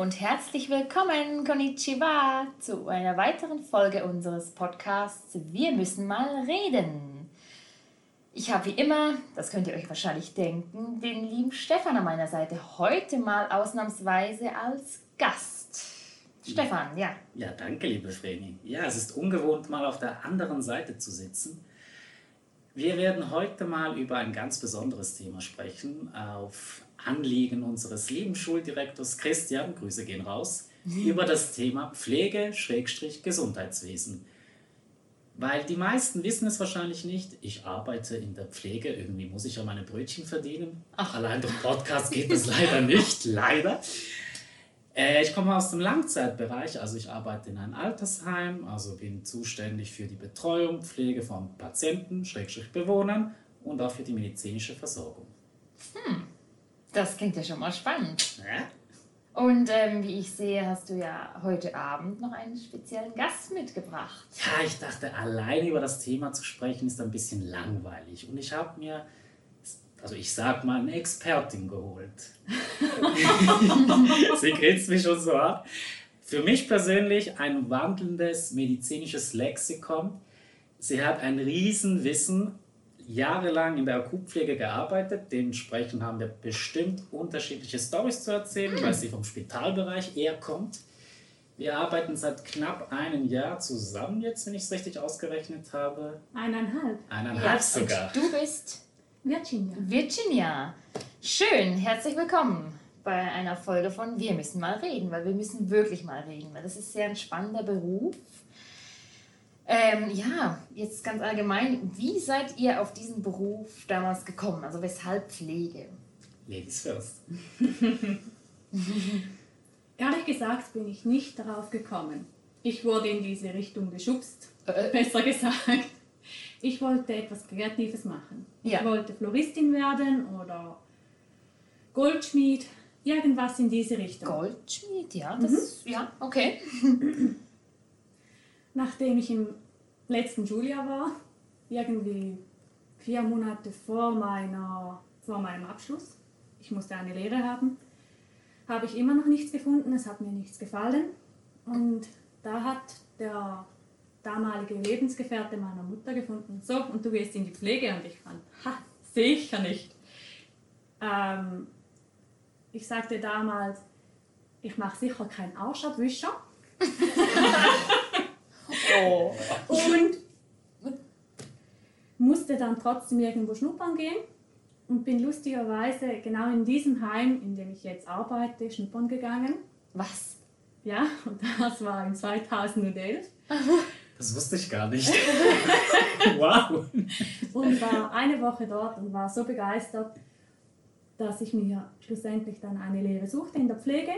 Und herzlich willkommen, Konnichiwa, zu einer weiteren Folge unseres Podcasts Wir müssen mal reden. Ich habe wie immer, das könnt ihr euch wahrscheinlich denken, den lieben Stefan an meiner Seite heute mal ausnahmsweise als Gast. Stefan, ja. Ja, danke, liebe Vreni. Ja, es ist ungewohnt, mal auf der anderen Seite zu sitzen. Wir werden heute mal über ein ganz besonderes Thema sprechen, auf Anliegen unseres lieben Schuldirektors Christian, Grüße gehen raus, über das Thema Pflege-Gesundheitswesen. Weil die meisten wissen es wahrscheinlich nicht, ich arbeite in der Pflege, irgendwie muss ich ja meine Brötchen verdienen. Ach. Allein durch Podcast geht es leider nicht, leider. Äh, ich komme aus dem Langzeitbereich, also ich arbeite in einem Altersheim, also bin zuständig für die Betreuung, Pflege von Patienten, Schrägstrich Bewohnern und auch für die medizinische Versorgung. Hm. Das klingt ja schon mal spannend. Ja? Und ähm, wie ich sehe, hast du ja heute Abend noch einen speziellen Gast mitgebracht. Ja, ich dachte, allein über das Thema zu sprechen ist ein bisschen langweilig. Und ich habe mir, also ich sag mal, eine Expertin geholt. Sie grinst mich schon so ab. Für mich persönlich ein wandelndes medizinisches Lexikon. Sie hat ein Riesenwissen jahrelang in der Akutpflege gearbeitet. Dementsprechend haben wir bestimmt unterschiedliche Stories zu erzählen, mhm. weil sie vom Spitalbereich eher kommt. Wir arbeiten seit knapp einem Jahr zusammen jetzt, wenn ich es richtig ausgerechnet habe. Eineinhalb. Eineinhalb ja, sogar. du bist Virginia. Virginia. Schön, herzlich willkommen bei einer Folge von Wir müssen mal reden, weil wir müssen wirklich mal reden, weil das ist sehr ein spannender Beruf ähm, ja, jetzt ganz allgemein, wie seid ihr auf diesen Beruf damals gekommen? Also weshalb Pflege? Ladies first. Ehrlich gesagt bin ich nicht darauf gekommen. Ich wurde in diese Richtung geschubst, äh. besser gesagt. Ich wollte etwas Kreatives machen. Ja. Ich wollte Floristin werden oder Goldschmied, irgendwas in diese Richtung. Goldschmied, ja, das, mhm. ja, okay. nachdem ich im letzten Schuljahr war, irgendwie vier Monate vor, meiner, vor meinem Abschluss, ich musste eine Lehre haben, habe ich immer noch nichts gefunden, es hat mir nichts gefallen. Und da hat der damalige Lebensgefährte meiner Mutter gefunden, so, und du gehst in die Pflege. Und ich fand, ha, sicher nicht. Ähm, ich sagte damals, ich mache sicher keinen Arschabwischer. Und musste dann trotzdem irgendwo schnuppern gehen und bin lustigerweise genau in diesem Heim, in dem ich jetzt arbeite, schnuppern gegangen. Was? Ja, und das war in 2011. Das wusste ich gar nicht. wow. Und war eine Woche dort und war so begeistert, dass ich mir schlussendlich dann eine Lehre suchte in der Pflege.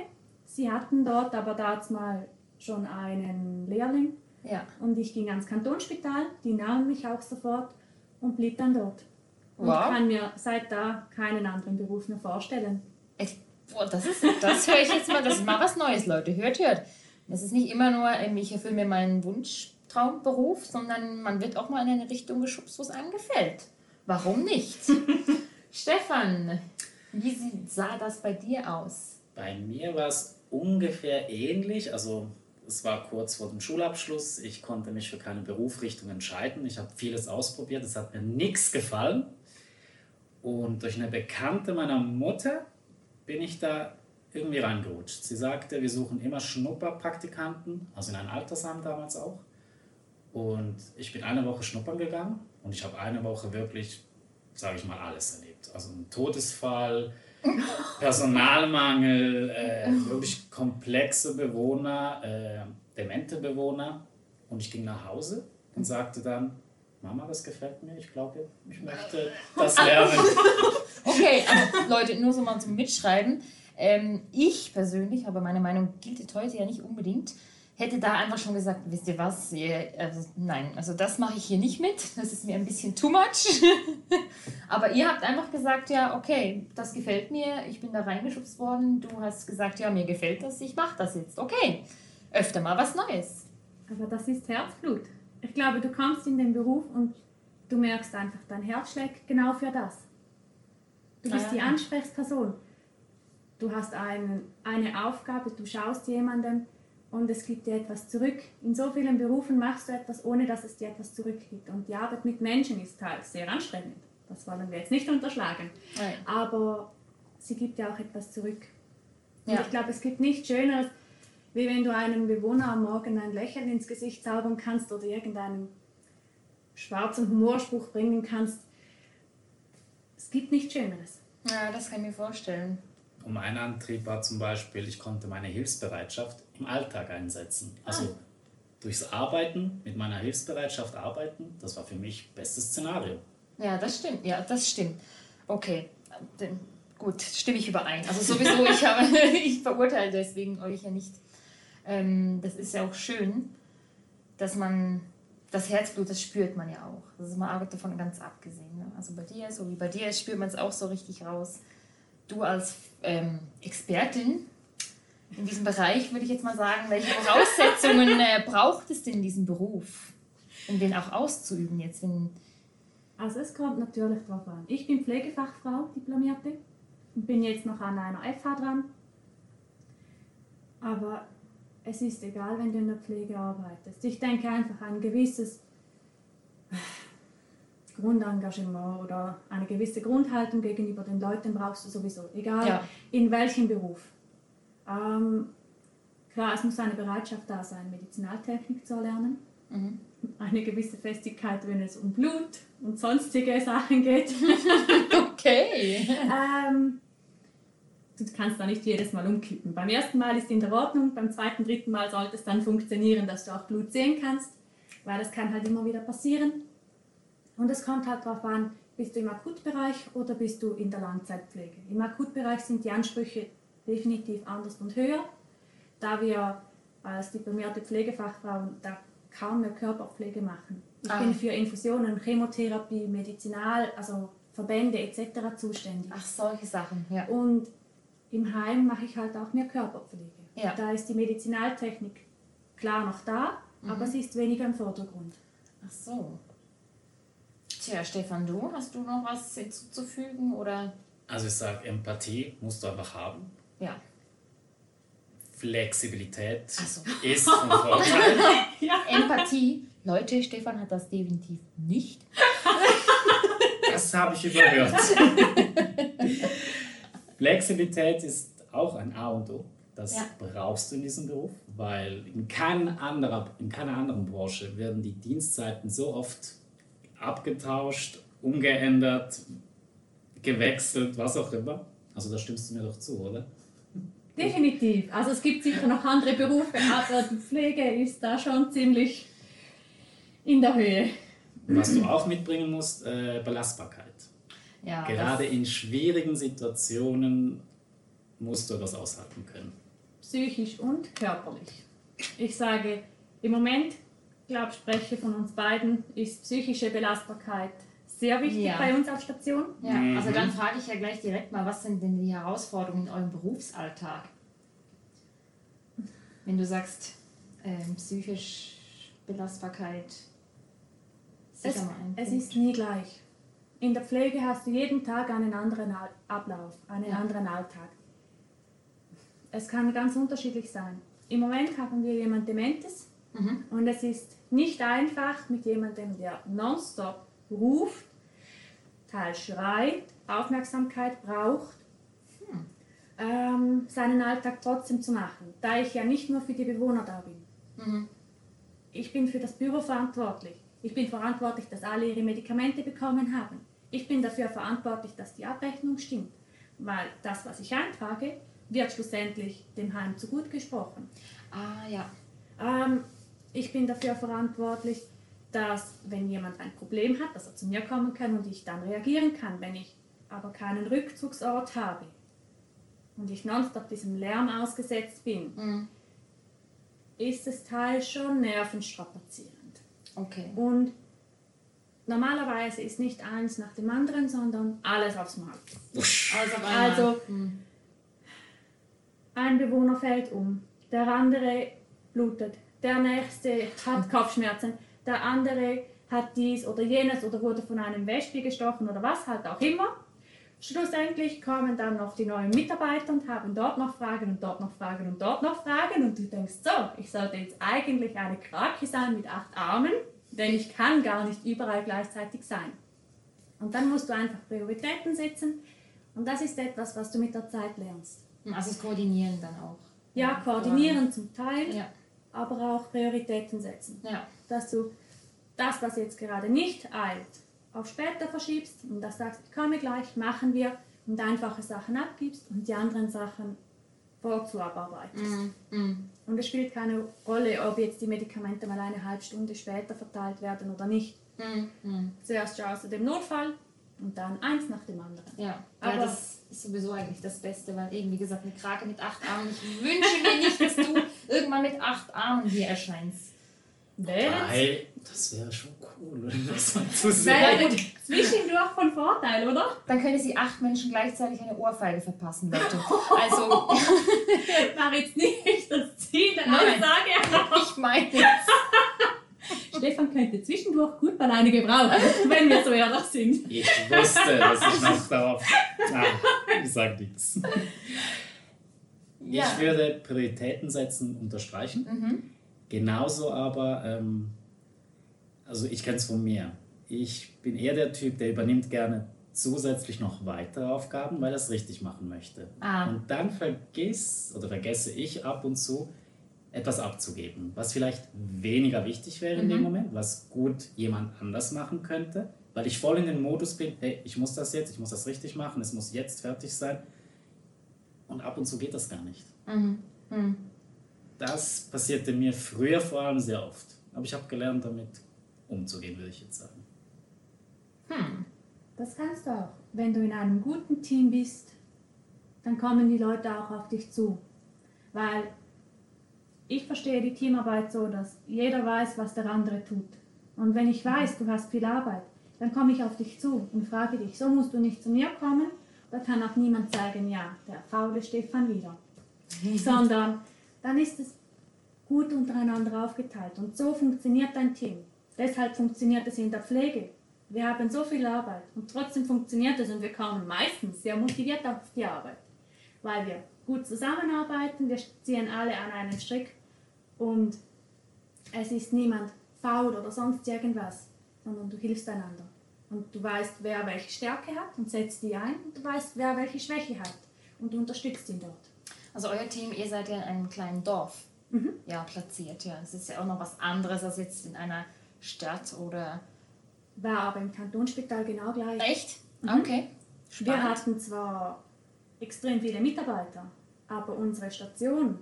Sie hatten dort aber damals mal schon einen Lehrling ja. Und ich ging ans Kantonsspital, die nahmen mich auch sofort und blieb dann dort. Und wow. kann mir seit da keinen anderen Beruf mehr vorstellen. Ich, boah, das, ist, das höre ich jetzt mal, das ist mal was Neues, Leute. Hört, hört. Das ist nicht immer nur, ich erfülle mir meinen Wunschtraumberuf, sondern man wird auch mal in eine Richtung geschubst, wo es einem gefällt. Warum nicht? Stefan, wie sah das bei dir aus? Bei mir war es ungefähr ähnlich. Also es war kurz vor dem Schulabschluss. Ich konnte mich für keine Berufsrichtung entscheiden. Ich habe vieles ausprobiert. Es hat mir nichts gefallen. Und durch eine Bekannte meiner Mutter bin ich da irgendwie reingerutscht. Sie sagte, wir suchen immer Schnupperpraktikanten, also in einem Altersheim damals auch. Und ich bin eine Woche schnuppern gegangen und ich habe eine Woche wirklich, sage ich mal, alles erlebt. Also ein Todesfall, Personalmangel, äh, wirklich komplexe Bewohner, äh, demente Bewohner. Und ich ging nach Hause und sagte dann, Mama, das gefällt mir, ich glaube, ich möchte das lernen. okay, aber Leute, nur so mal zum Mitschreiben. Ähm, ich persönlich, aber meine Meinung gilt heute ja nicht unbedingt, hätte da einfach schon gesagt, wisst ihr was, also, nein, also das mache ich hier nicht mit, das ist mir ein bisschen too much. Aber ihr habt einfach gesagt, ja, okay, das gefällt mir, ich bin da reingeschubst worden, du hast gesagt, ja, mir gefällt das, ich mache das jetzt, okay, öfter mal was Neues. Aber das ist Herzblut. Ich glaube, du kommst in den Beruf und du merkst einfach, dein Herz schlägt genau für das. Du bist ah, ja. die Ansprechperson. du hast einen, eine Aufgabe, du schaust jemandem und es gibt dir etwas zurück. In so vielen Berufen machst du etwas, ohne dass es dir etwas zurückgibt. Und die Arbeit mit Menschen ist halt sehr anstrengend. Das wollen wir jetzt nicht unterschlagen. Nein. Aber sie gibt dir auch etwas zurück. Und Ja. ich glaube, es gibt nichts Schöneres, wie wenn du einem Bewohner am Morgen ein Lächeln ins Gesicht zaubern kannst oder irgendeinen schwarzen Humorspruch bringen kannst. Es gibt nichts Schöneres. Ja, das kann ich mir vorstellen. Und mein Antrieb war zum Beispiel, ich konnte meine Hilfsbereitschaft im Alltag einsetzen. Also durchs Arbeiten, mit meiner Hilfsbereitschaft arbeiten, das war für mich bestes Szenario. Ja, das stimmt. Ja, das stimmt. Okay, dann, gut, stimme ich überein. Also sowieso, ich habe, ich verurteile deswegen euch ja nicht. Ähm, das ist ja auch schön, dass man das Herzblut, das spürt man ja auch. Das ist mal auch davon ganz abgesehen. Ne? Also bei dir, so wie bei dir, spürt man es auch so richtig raus. Du als ähm, Expertin in diesem Bereich würde ich jetzt mal sagen, welche Voraussetzungen äh, braucht es denn in diesem Beruf, um den auch auszuüben jetzt, wenn Also es kommt natürlich darauf an. Ich bin Pflegefachfrau, Diplomierte, und bin jetzt noch an einer FH dran. Aber es ist egal, wenn du in der Pflege arbeitest. Ich denke einfach ein gewisses Grundengagement oder eine gewisse Grundhaltung gegenüber den Leuten brauchst du sowieso, egal Ja. in welchem Beruf. Ähm, klar, es muss eine Bereitschaft da sein, Medizinaltechnik zu erlernen. Mhm. Eine gewisse Festigkeit, wenn es um Blut und sonstige Sachen geht. Okay. ähm, du kannst da nicht jedes Mal umkippen. Beim ersten Mal ist in der Ordnung, beim zweiten, dritten Mal sollte es dann funktionieren, dass du auch Blut sehen kannst, weil das kann halt immer wieder passieren. Und es kommt halt darauf an, bist du im Akutbereich oder bist du in der Langzeitpflege. Im Akutbereich sind die Ansprüche definitiv anders und höher, da wir als diplomierte Pflegefachfrauen da kaum mehr Körperpflege machen. Ich Ah. bin für Infusionen, Chemotherapie, Medizinal, also Verbände etc. zuständig. Ach, solche Sachen, ja. Und im Heim mache ich halt auch mehr Körperpflege. Ja. Da ist die Medizinaltechnik klar noch da, aber sie ist weniger im Vordergrund. Ach so. Tja, Stefan, du, hast du noch was hinzuzufügen oder? Also ich sage, Empathie musst du einfach haben. Ja. Flexibilität so. ist von Vorteil. Empathie. Leute, Stefan hat das definitiv nicht. Das habe ich überhört. Flexibilität ist auch ein A und O. Das Ja. brauchst du in diesem Beruf, weil in, kein anderer, in keiner anderen Branche werden die Dienstzeiten so oft abgetauscht, umgeändert, gewechselt, was auch immer. Also da stimmst du mir doch zu, oder? Definitiv. Also es gibt sicher noch andere Berufe, aber die Pflege ist da schon ziemlich in der Höhe. Was du auch mitbringen musst, äh, Belastbarkeit. Ja, Gerade in schwierigen Situationen musst du das aushalten können. Psychisch und körperlich. Ich sage, im Moment, glaube ich, spreche von uns beiden, ist psychische Belastbarkeit sehr wichtig Ja. bei uns auf Station. ja, also dann frage ich ja gleich direkt mal, was sind denn die Herausforderungen in eurem Berufsalltag? Wenn du sagst, ähm, psychisch Belastbarkeit. Es, es ist nie gleich. In der Pflege hast du jeden Tag einen anderen Ablauf, einen Ja. anderen Alltag. Es kann ganz unterschiedlich sein. Im Moment haben wir jemand Dementes Mhm. und es ist nicht einfach mit jemandem, der nonstop ruft, teils schreit, Aufmerksamkeit braucht, Hm. ähm, seinen Alltag trotzdem zu machen, da ich ja nicht nur für die Bewohner da bin. Mhm. Ich bin für das Büro verantwortlich. Ich bin verantwortlich, dass alle ihre Medikamente bekommen haben. Ich bin dafür verantwortlich, dass die Abrechnung stimmt. Weil das, was ich eintrage, wird schlussendlich dem Heim zugute gesprochen. Ah, ja. Ähm, ich bin dafür verantwortlich, dass, wenn jemand ein Problem hat, dass er zu mir kommen kann und ich dann reagieren kann. Wenn ich aber keinen Rückzugsort habe und ich nonstop diesem Lärm ausgesetzt bin, Mhm. ist es teils schon nervenstrapazierend. Okay. Und normalerweise ist nicht eins nach dem anderen, sondern alles aufs Mal. Also. Also Mhm. ein Bewohner fällt um, der andere blutet, der nächste hat Kopfschmerzen, der andere hat dies oder jenes oder wurde von einem Wespe gestochen oder was halt auch immer. schlussendlich kommen dann noch die neuen Mitarbeiter und haben dort noch Fragen und dort noch Fragen und dort noch Fragen und du denkst so, ich sollte jetzt eigentlich eine Krake sein mit acht Armen, denn ich kann gar nicht überall gleichzeitig sein. Und dann musst du einfach Prioritäten setzen und das ist etwas, was du mit der Zeit lernst. Also das Koordinieren dann auch. Ja, koordinieren zum Teil, Ja. aber auch Prioritäten setzen. Ja. Dass du das, was jetzt gerade nicht eilt, auf später verschiebst und das sagst, komme gleich, machen wir und einfache Sachen abgibst und die anderen Sachen vorzuarbeitest. Mhm. Und es spielt keine Rolle, ob jetzt die Medikamente mal eine halbe Stunde später verteilt werden oder nicht. Mhm. Zuerst schaust du dem Notfall und dann eins nach dem anderen. Ja, Aber- ja, das ist sowieso eigentlich das Beste, weil eben, wie gesagt, eine Krake mit acht Armen. Ich wünsche mir nicht, dass du irgendwann mit acht Armen hier erscheinst. Weil das wäre schon cool, das mal zu sehen. Wäre zwischendurch von Vorteil, oder? Dann könnte sie acht Menschen gleichzeitig eine Ohrfeige verpassen, Leute. Also, War jetzt nicht das Ziel der. Aussage. ich meine, Stefan könnte zwischendurch gut mal eine gebrauchen, wenn wir so ehrlich sind. Ich wusste, dass ich noch darauf. Ah, ich sag nichts. ja. Ich würde Prioritäten setzen, unterstreichen. Mhm. Genauso aber, ähm, also ich kenne es von mir. Ich bin eher der Typ, der übernimmt gerne zusätzlich noch weitere Aufgaben, weil er es richtig machen möchte. Ah. Und dann vergiss oder vergesse ich ab und zu etwas abzugeben, was vielleicht weniger wichtig wäre in dem Moment, was gut jemand anders machen könnte, weil ich voll in den Modus bin, hey, ich muss das jetzt, ich muss das richtig machen, es muss jetzt fertig sein. Und ab und zu geht das gar nicht. Mhm. Mhm. Das passierte mir früher vor allem sehr oft. Aber ich habe gelernt, damit umzugehen, würde ich jetzt sagen. Hm. Das kannst du auch. Wenn du in einem guten Team bist, dann kommen die Leute auch auf dich zu. Weil ich verstehe die Teamarbeit so, dass jeder weiß, was der andere tut. Und wenn ich weiß, du hast viel Arbeit, dann komme ich auf dich zu und frage dich, so musst du nicht zu mir kommen. Da kann auch niemand sagen, ja, der faule Stefan wieder. Sondern dann ist es gut untereinander aufgeteilt. Und so funktioniert ein Team. Deshalb funktioniert es in der Pflege. Wir haben so viel Arbeit und trotzdem funktioniert es und wir kommen meistens sehr motiviert auf die Arbeit, weil wir gut zusammenarbeiten, wir ziehen alle an einen Strick und es ist niemand faul oder sonst irgendwas, sondern du hilfst einander. Und du weißt, wer welche Stärke hat und setzt die ein und du weißt, wer welche Schwäche hat und du unterstützt ihn dort. Also euer Team, ihr seid ja in einem kleinen Dorf Mhm. ja, platziert. Ja, es ist ja auch noch was anderes als jetzt in einer Stadt oder... War aber im Kantonsspital genau gleich. Echt? Mhm. Okay. Wir Spannend. hatten zwar extrem viele Mitarbeiter, aber unsere Station,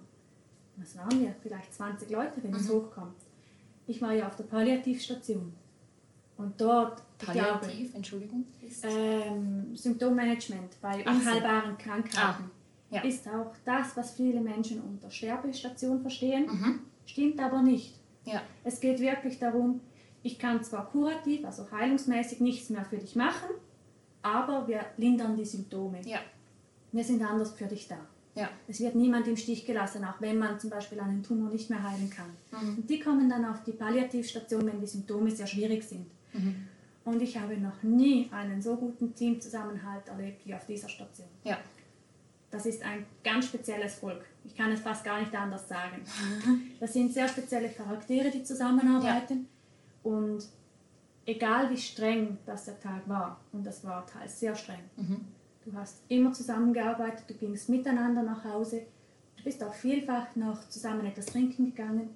was waren wir? Vielleicht 20 Leute, wenn es hochkommt. Ich war ja auf der Palliativstation. Und dort, ich glaube, Palliativ, Entschuldigung. Ähm, Symptommanagement bei Ach unheilbaren Krankheiten Ah, ja. ist auch das, was viele Menschen unter Sterbestation verstehen. Mhm. Stimmt aber nicht. Ja. Es geht wirklich darum, ich kann zwar kurativ, also heilungsmäßig nichts mehr für dich machen, aber wir lindern die Symptome. Ja. Wir sind anders für dich da. Ja. Es wird niemand im Stich gelassen, auch wenn man zum Beispiel einen Tumor nicht mehr heilen kann. Mhm. Und die kommen dann auf die Palliativstation, wenn die Symptome sehr schwierig sind. Und ich habe noch nie einen so guten Teamzusammenhalt erlebt wie auf dieser Station. Ja. Das ist ein ganz spezielles Volk. Ich kann es fast gar nicht anders sagen. Das sind sehr spezielle Charaktere, die zusammenarbeiten. Und egal wie streng das der Tag war, und das war teils sehr streng, du hast immer zusammengearbeitet, du gingst miteinander nach Hause, du bist auch vielfach noch zusammen etwas trinken gegangen,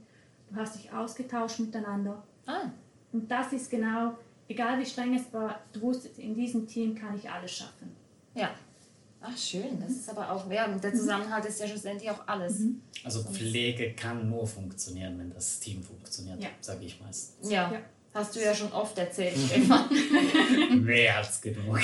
du hast dich ausgetauscht miteinander. Ah, Und das ist genau, egal wie streng es war, du wusstest, in diesem Team kann ich alles schaffen. ja. Ach, schön. Das ist aber auch, ja, der Zusammenhalt ist ja schlussendlich auch alles. Also Pflege kann nur funktionieren, wenn das Team funktioniert, Ja. sage ich meistens. Ja. Ja. Hast du ja schon oft erzählt, Stefan. Mehr als genug.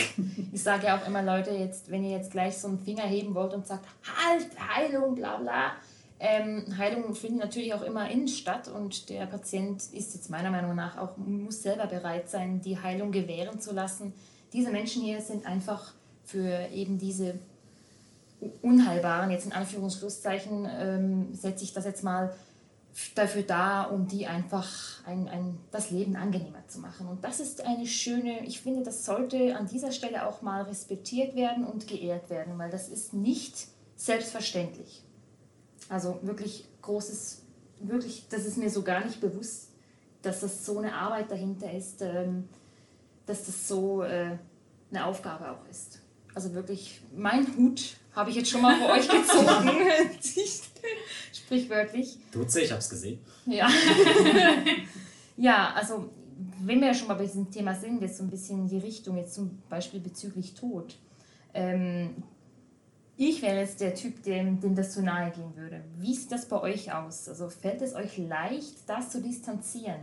Ich sage ja auch immer, Leute, jetzt, wenn ihr jetzt gleich so einen Finger heben wollt und sagt, halt, Heilung, bla bla. Ähm, Heilung findet natürlich auch immer innen statt und der Patient ist jetzt meiner Meinung nach auch, muss selber bereit sein, die Heilung gewähren zu lassen. Diese Menschen hier sind einfach für eben diese unheilbaren, jetzt in Anführungsschlusszeichen, ähm, setze ich das jetzt mal dafür da, um die einfach ein, ein, das Leben angenehmer zu machen. Und das ist eine schöne, ich finde, das sollte an dieser Stelle auch mal respektiert werden und geehrt werden, weil das ist nicht selbstverständlich. Also wirklich großes, wirklich, das ist mir so gar nicht bewusst, dass das so eine Arbeit dahinter ist, ähm, dass das so äh, eine Aufgabe auch ist. Also wirklich, mein Hut habe ich jetzt schon mal vor euch gezogen. Sprichwörtlich. Tut sie, ich habe es gesehen. Ja. ja, also wenn wir ja schon mal bei diesem Thema sind, jetzt so ein bisschen in die Richtung, jetzt zum Beispiel bezüglich Tod. Ähm, ich wäre jetzt der Typ, dem, dem das zu nahe gehen würde. Wie sieht das bei euch aus? Also fällt es euch leicht, das zu distanzieren?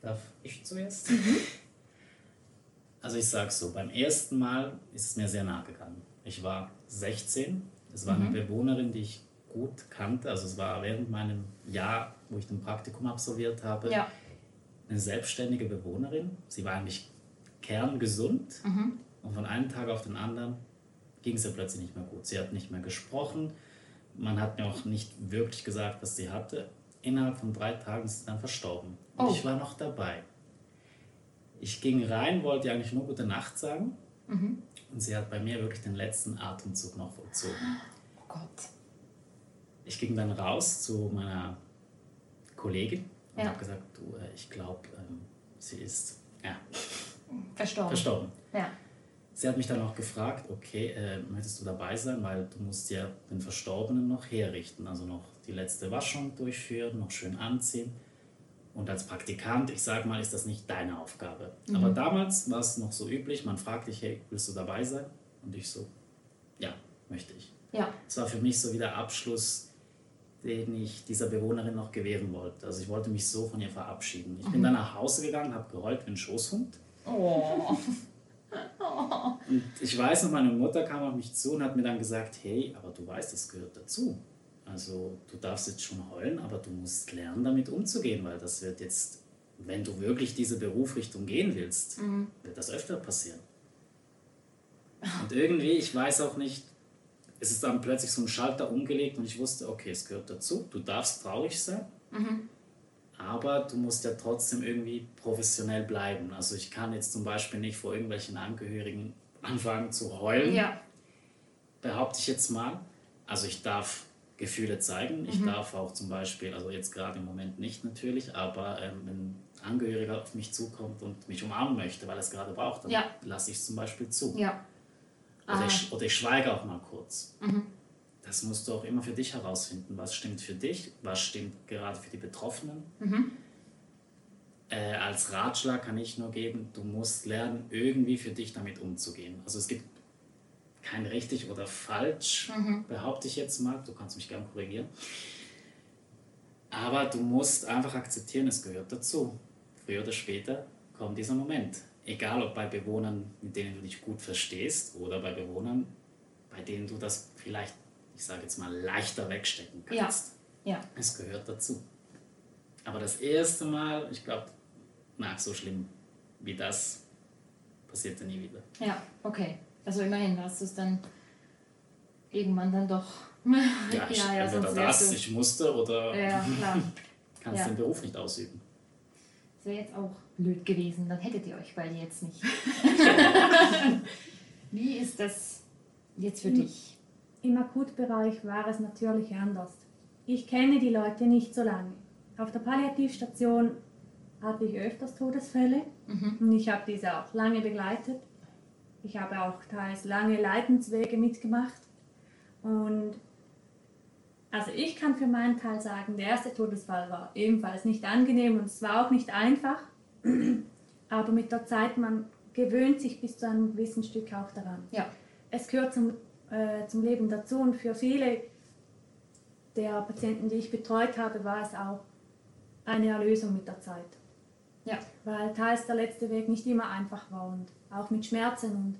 Darf ich zuerst? Also ich sage so, beim ersten Mal ist es mir sehr nahe gegangen. Ich war 16, es war mhm. eine Bewohnerin, die ich gut kannte. Also es war während meinem Jahr, wo ich ein Praktikum absolviert habe, ja. eine selbstständige Bewohnerin. Sie war eigentlich kerngesund mhm. und von einem Tag auf den anderen ging es ihr plötzlich nicht mehr gut. Sie hat nicht mehr gesprochen. Man hat mir auch nicht wirklich gesagt, was sie hatte. Innerhalb von drei Tagen ist sie dann verstorben. Und oh. ich war noch dabei. Ich ging rein, wollte ihr eigentlich nur gute Nacht sagen. Mhm. Und sie hat bei mir wirklich den letzten Atemzug noch vollzogen. Oh Gott ich ging dann raus zu meiner Kollegin und ja. habe gesagt, du, äh, ich glaube, ähm, sie ist ja, verstorben. verstorben. Ja. Sie hat mich dann auch gefragt, okay, äh, möchtest du dabei sein, weil du musst ja den Verstorbenen noch herrichten, also noch die letzte Waschung durchführen, noch schön anziehen. Und als Praktikant, ich sage mal, ist das nicht deine Aufgabe. Mhm. Aber damals war es noch so üblich, man fragt dich, hey, willst du dabei sein? Und ich so, ja, möchte ich. Ja. Es war für mich so wie der Abschluss den ich dieser Bewohnerin noch gewähren wollte. Also ich wollte mich so von ihr verabschieden. Ich bin mhm. dann nach Hause gegangen, habe geheult wie ein Schoßhund. Oh. Und ich weiß noch, meine Mutter kam auf mich zu und hat mir dann gesagt, hey, aber du weißt, das gehört dazu. Also du darfst jetzt schon heulen, aber du musst lernen, damit umzugehen, weil das wird jetzt, wenn du wirklich diese Berufsrichtung gehen willst, mhm. wird das öfter passieren. Und irgendwie, ich weiß auch nicht, es ist dann plötzlich so ein Schalter umgelegt und ich wusste, okay, es gehört dazu, du darfst traurig sein, mhm. aber du musst ja trotzdem irgendwie professionell bleiben. Also ich kann jetzt zum Beispiel nicht vor irgendwelchen Angehörigen anfangen zu heulen, ja. behaupte ich jetzt mal. Also ich darf Gefühle zeigen, ich mhm. darf auch zum Beispiel, also jetzt gerade im Moment nicht natürlich, aber ähm, wenn ein Angehöriger auf mich zukommt und mich umarmen möchte, weil er es gerade braucht, dann ja. lasse ich es zum Beispiel zu. Ja. Oder ich, oder ich, schweige auch mal kurz. Mhm. Das musst du auch immer für dich herausfinden. Was stimmt für dich? Was stimmt gerade für die Betroffenen? Mhm. Äh, als Ratschlag kann ich nur geben, du musst lernen, irgendwie für dich damit umzugehen. Also es gibt kein richtig oder falsch, mhm. behaupte ich jetzt mal. Du kannst mich gerne korrigieren. Aber du musst einfach akzeptieren, es gehört dazu. Früher oder später kommt dieser Moment egal ob bei Bewohnern, mit denen du dich gut verstehst oder bei Bewohnern, bei denen du das vielleicht, ich sage jetzt mal, leichter wegstecken kannst. Ja. ja. Es gehört dazu. Aber das erste Mal, ich glaube, na, so schlimm wie das passierte nie wieder. Ja, okay. Also immerhin hast du es dann irgendwann dann doch. ja, ich, ja, ja, entweder das, ich musste oder ja, klar. kannst ja. den Beruf nicht ausüben. Das wäre jetzt auch blöd gewesen, dann hättet ihr euch beide jetzt nicht. Wie ist das jetzt für Im, dich? Im Akutbereich war es natürlich anders. Ich kenne die Leute nicht so lange. Auf der Palliativstation hatte ich öfters Todesfälle mhm. und ich habe diese auch lange begleitet. Ich habe auch teils lange Leidenswege mitgemacht und also ich kann für meinen Teil sagen, der erste Todesfall war ebenfalls nicht angenehm und es war auch nicht einfach. Aber mit der Zeit, man gewöhnt sich bis zu einem gewissen Stück auch daran. Ja. Es gehört zum, äh, zum Leben dazu und für viele der Patienten, die ich betreut habe, war es auch eine Erlösung mit der Zeit. Ja. Weil teils der letzte Weg nicht immer einfach war und auch mit Schmerzen und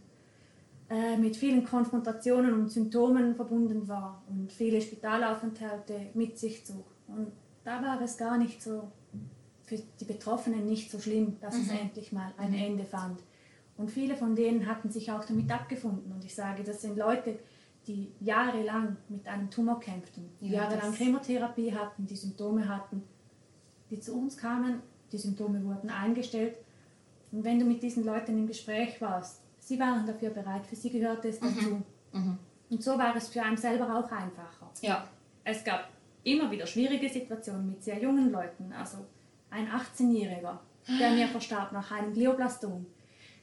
äh, mit vielen Konfrontationen und Symptomen verbunden war und viele Spitalaufenthalte mit sich zog. Und da war es gar nicht so für die Betroffenen nicht so schlimm, dass mhm. es endlich mal ein Ende fand. Und viele von denen hatten sich auch damit abgefunden. Und ich sage, das sind Leute, die jahrelang mit einem Tumor kämpften, Ja, jahrelang Chemotherapie hatten, die Symptome hatten, die zu uns kamen, die Symptome wurden eingestellt. Und wenn du mit diesen Leuten im Gespräch warst, sie waren dafür bereit, für sie gehörte es dazu. Und so war es für einen selber auch einfacher. Ja. Es gab immer wieder schwierige Situationen mit sehr jungen Leuten. Also ein 18-Jähriger, der mir verstarb nach einem Glioblastom.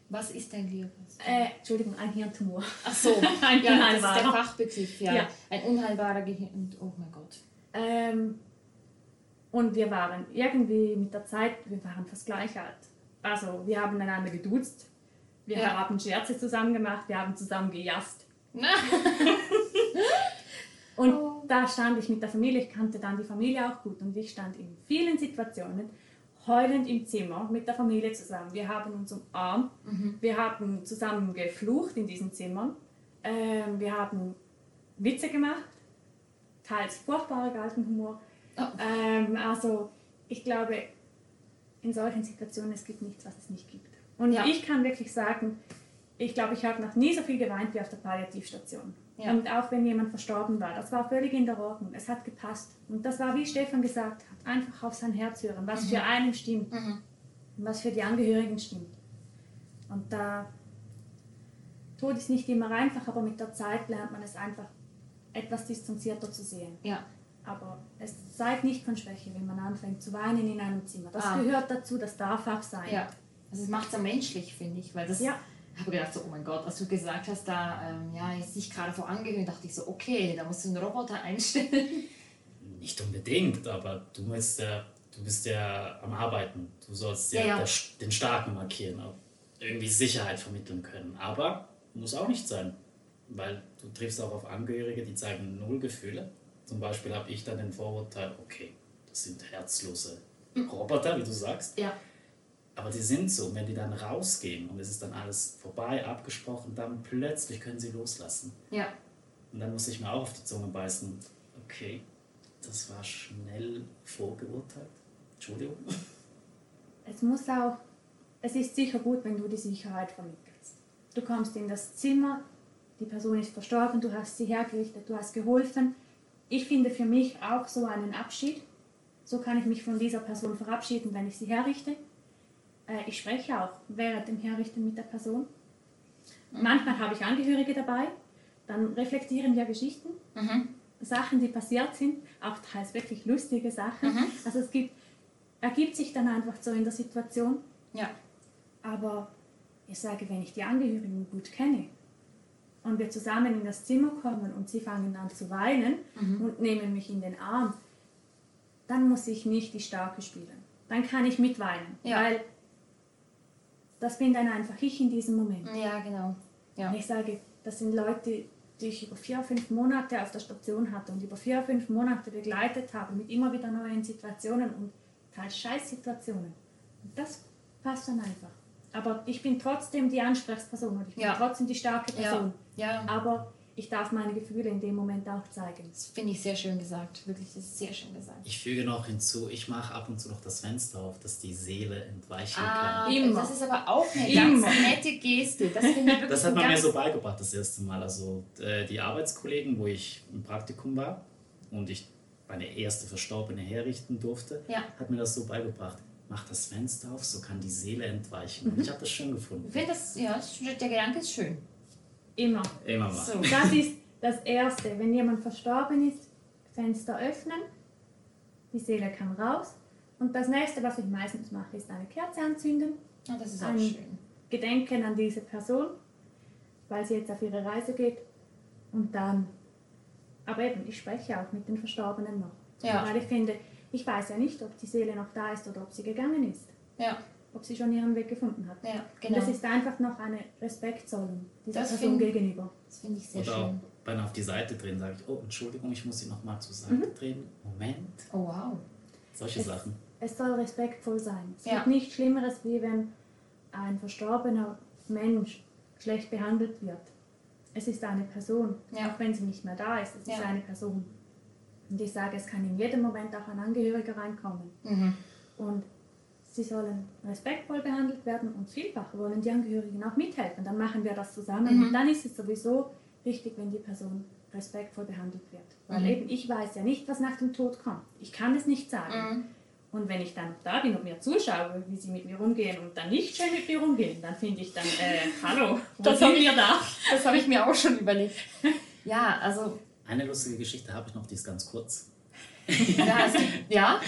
Was ist ein Glioblast? Äh, Entschuldigung, ein Hirntumor. Ach so, Ein ja, das ist der unheilbarer. Fachbegriff, ja. Ja. Ein unheilbarer Gehirn. Oh mein Gott. Ähm, und wir waren irgendwie mit der Zeit, wir waren fast gleich alt. Also wir haben einander geduzt, wir Ja. haben Scherze zusammen gemacht, wir haben zusammen gejasst. Na. Und Oh. da stand ich mit der Familie, ich kannte dann die Familie auch gut und ich stand in vielen Situationen heulend im Zimmer mit der Familie zusammen. Wir haben uns umarmt, wir haben zusammen geflucht in diesen Zimmern, ähm, wir haben Witze gemacht, teils furchtbare Galgenhumor. Oh. Ähm, also ich glaube, in solchen Situationen es gibt nichts, was es nicht gibt. Und Ja. ich kann wirklich sagen, ich glaube, ich habe noch nie so viel geweint wie auf der Palliativstation. Ja. Und auch wenn jemand verstorben war, das war völlig in der Ordnung. Es hat gepasst. Und das war, wie Stefan gesagt hat, einfach auf sein Herz hören, was für einen stimmt Mhm. und was für die Angehörigen stimmt. Und da, Tod ist nicht immer einfach, aber mit der Zeit lernt man es einfach etwas distanzierter zu sehen. Ja. Aber es zeigt nicht von Schwäche, wenn man anfängt zu weinen in einem Zimmer. Das Ah. gehört dazu, das darf auch sein. Ja. Also es macht es ja menschlich, finde ich, weil das. Ja. Ich habe gedacht, so, oh mein Gott, als du gesagt hast, da ähm, ja, ist sich gerade vor Angehörigen, dachte ich so, okay, da musst du einen Roboter einstellen. Nicht unbedingt, aber du bist ja, du bist ja am Arbeiten. Du sollst ja, Ja, ja. der- den Starken markieren, auch irgendwie Sicherheit vermitteln können. Aber muss auch nicht sein, weil du triffst auch auf Angehörige, die zeigen null Gefühle. Zum Beispiel habe ich dann den Vorurteil, okay, das sind herzlose Roboter, wie du sagst. Ja. Aber die sind so, wenn die dann rausgehen und es ist dann alles vorbei, abgesprochen, dann plötzlich können sie loslassen. Ja. Und dann muss ich mir auch auf die Zunge beißen. Okay, das war schnell vorgeurteilt. Entschuldigung. Es muss auch, es ist sicher gut, wenn du die Sicherheit vermittelst. Du kommst in das Zimmer, die Person ist verstorben, du hast sie hergerichtet, du hast geholfen. Ich finde für mich auch so einen Abschied. So kann ich mich von dieser Person verabschieden, wenn ich sie herrichte. Äh, Ich spreche auch während dem Herrichten mit der Person. Manchmal habe ich Angehörige dabei, dann reflektieren wir Geschichten, Sachen, die passiert sind, auch teils wirklich lustige Sachen. Also es gibt, ergibt sich dann einfach so in der Situation. Ja. Aber ich sage, wenn ich die Angehörigen gut kenne und wir zusammen in das Zimmer kommen und sie fangen an zu weinen und nehmen mich in den Arm, dann muss ich nicht die Starke spielen. Dann kann ich mitweinen, Ja. weil das bin dann einfach ich in diesem Moment. Ja, genau. Ja. Und ich sage, das sind Leute, die ich über vier, fünf Monate auf der Station hatte und über vier, fünf Monate begleitet habe mit immer wieder neuen Situationen und teils Scheißsituationen. Und das passt dann einfach. Aber ich bin trotzdem die Ansprechperson und ich bin Ja. trotzdem die starke Person. Ja. Aber ich darf meine Gefühle in dem Moment auch zeigen. Das finde ich sehr schön gesagt. Wirklich, das ist sehr schön gesagt. Ich füge noch hinzu, ich mache ab und zu noch das Fenster auf, dass die Seele entweichen Ah, kann. Immer. das ist aber auch eine Immer. ganz nette Geste. Das Das hat man mir so beigebracht das erste Mal. Also äh, die Arbeitskollegen, wo ich im Praktikum war und ich meine erste Verstorbene herrichten durfte, Ja. hat mir das so beigebracht. Mach das Fenster auf, so kann die Seele entweichen. Mhm. Und ich habe das schön gefunden. Ich finde das, ja, der Gedanke ist schön. Immer. Immer mal. So. Das ist das Erste. Wenn jemand verstorben ist, Fenster öffnen, die Seele kann raus. Und das nächste, was ich meistens mache, ist eine Kerze anzünden. Ah, das ist auch Ein- schön. Gedenken an diese Person, weil sie jetzt auf ihre Reise geht. Und dann, aber eben, ich spreche auch mit den Verstorbenen noch. Ja. Weil ich finde, ich weiß ja nicht, ob die Seele noch da ist oder ob sie gegangen ist. Ja, Ob sie schon ihren Weg gefunden hat. ja, Und genau. das ist einfach noch eine Respektzollen dieser Das Person find- gegenüber. Das finde ich sehr Oder schön. beinahe auf die Seite drehen, sage ich, oh, Entschuldigung, ich muss sie nochmal zur Seite Mhm. drehen. Moment. Oh, wow. Solche Es- Sachen. Es soll respektvoll sein. Es Ja. gibt nichts Schlimmeres, wie wenn ein verstorbener Mensch schlecht behandelt wird. Es ist eine Person, Ja. auch wenn sie nicht mehr da ist. Es ist Ja. eine Person. Und ich sage, es kann in jedem Moment auch ein Angehöriger reinkommen. Mhm. Und sie sollen respektvoll behandelt werden und vielfach wollen die Angehörigen auch mithelfen. Dann machen wir das zusammen Mhm. und dann ist es sowieso richtig, wenn die Person respektvoll behandelt wird. Weil eben ich weiß ja nicht, was nach dem Tod kommt. Ich kann es nicht sagen. Und wenn ich dann da bin und mir zuschaue, wie sie mit mir umgehen und dann nicht schön mit mir umgehen, dann finde ich dann, äh, hallo, wo Das sind wir da? Das habe ich mir auch schon überlegt. Ja, also, Eine lustige Geschichte habe ich noch, die ist ganz kurz. ja, gibt, ja,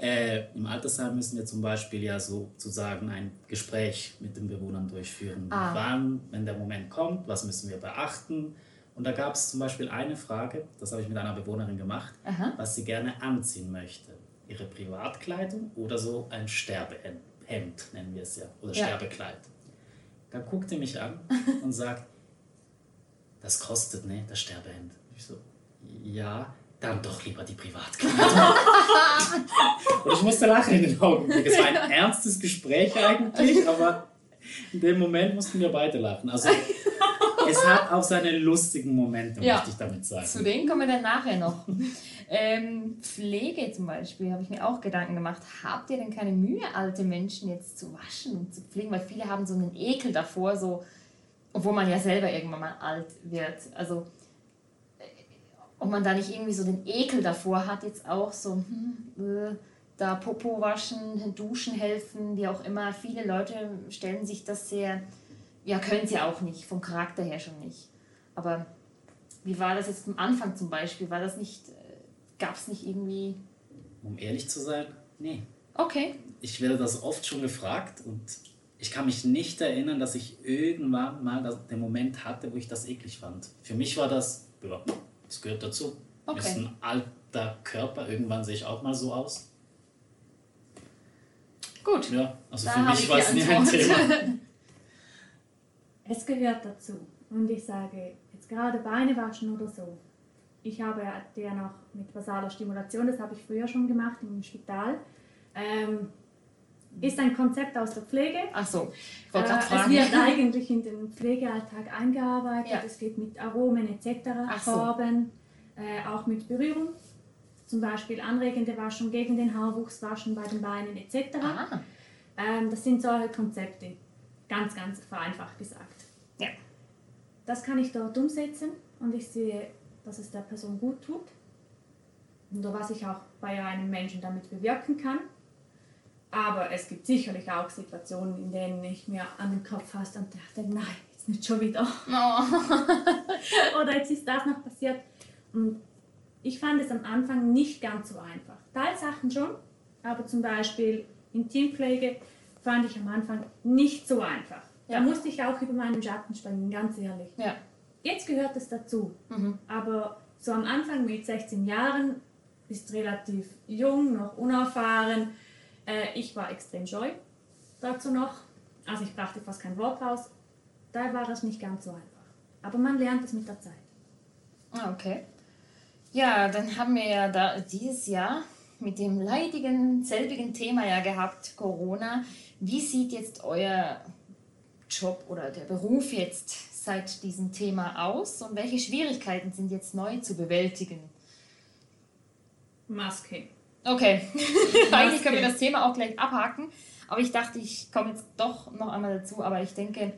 Äh, Im Altersheim müssen wir zum Beispiel ja sozusagen ein Gespräch mit den Bewohnern durchführen. Ah. Wann, wenn der Moment kommt, was müssen wir beachten? Und da gab es zum Beispiel eine Frage, das habe ich mit einer Bewohnerin gemacht, Aha. was sie gerne anziehen möchte. Ihre Privatkleidung oder so ein Sterbehemd, Hemd nennen wir es ja, oder Ja. Sterbekleid. Dann guckt sie mich an und sagt, das kostet, ne, das Sterbehemd. Ich so, ja, dann doch lieber die und ich musste lachen in den Augenblick. Es war ein ernstes Gespräch eigentlich, aber in dem Moment mussten wir beide lachen. Also es hat auch seine lustigen Momente, Ja. möchte ich damit sagen. zu denen kommen wir dann nachher noch. Ähm, Pflege zum Beispiel, habe ich mir auch Gedanken gemacht. Habt ihr denn keine Mühe, alte Menschen jetzt zu waschen und zu pflegen? Weil viele haben so einen Ekel davor, so, obwohl man ja selber irgendwann mal alt wird. Also, ob man da nicht irgendwie so den Ekel davor hat, jetzt auch so, hm, äh, da Popo waschen, duschen helfen, wie auch immer. Viele Leute stellen sich das sehr, ja, können sie auch nicht, vom Charakter her schon nicht. Aber wie war das jetzt am Anfang zum Beispiel? War das nicht, gab es nicht irgendwie. Um ehrlich zu sein, nee. Okay. Ich werde das oft schon gefragt und ich kann mich nicht erinnern, dass ich irgendwann mal den Moment hatte, wo ich das eklig fand. Für mich war das, ja, das gehört dazu. Okay. Ist ein alter Körper, irgendwann sehe ich auch mal so aus. Gut. Ja, also Da für mich ich war es nie ein. Thema. Es gehört dazu. Und ich sage, jetzt gerade Beine waschen oder so. Ich habe ja der noch mit basaler Stimulation, das habe ich früher schon gemacht im Spital. Ähm, ist ein Konzept aus der Pflege. Ach so, ich Äh, wollte gerade es fragen. wird eigentlich in den Pflegealltag eingearbeitet. Ja. Es geht mit Aromen etc., Ach so. Farben, äh, auch mit Berührung. Zum Beispiel anregende Waschung gegen den Haarwuchs waschen bei den Beinen etc. Ähm, das sind solche Konzepte, ganz, ganz vereinfacht gesagt. ja. Das kann ich dort umsetzen und ich sehe, dass es der Person gut tut. Oder was ich auch bei einem Menschen damit bewirken kann. Aber es gibt sicherlich auch Situationen, in denen ich mir an den Kopf fasse und dachte, nein, jetzt nicht schon wieder. Oh. Oder jetzt ist das noch passiert. Und ich fand es am Anfang nicht ganz so einfach. Teilsachen schon, aber zum Beispiel Intimpflege fand ich am Anfang nicht so einfach. Da Ja. musste ich auch über meinen Schatten springen, ganz ehrlich. Ja. Jetzt gehört es dazu. Mhm. Aber so am Anfang mit 16 Jahren bist relativ jung, noch unerfahren. Äh, ich war extrem scheu dazu noch. Also ich brachte fast kein Wort raus. Da war es nicht ganz so einfach. Aber man lernt es mit der Zeit. Ah, okay. Ja, dann haben wir ja da dieses Jahr mit dem leidigen, selbigen Thema ja gehabt, Corona. Wie sieht jetzt euer Job oder der Beruf jetzt seit diesem Thema aus und welche Schwierigkeiten sind jetzt neu zu bewältigen? Maske. Okay, eigentlich können wir das Thema auch gleich abhaken, aber ich dachte, ich komme jetzt doch noch einmal dazu, aber ich denke,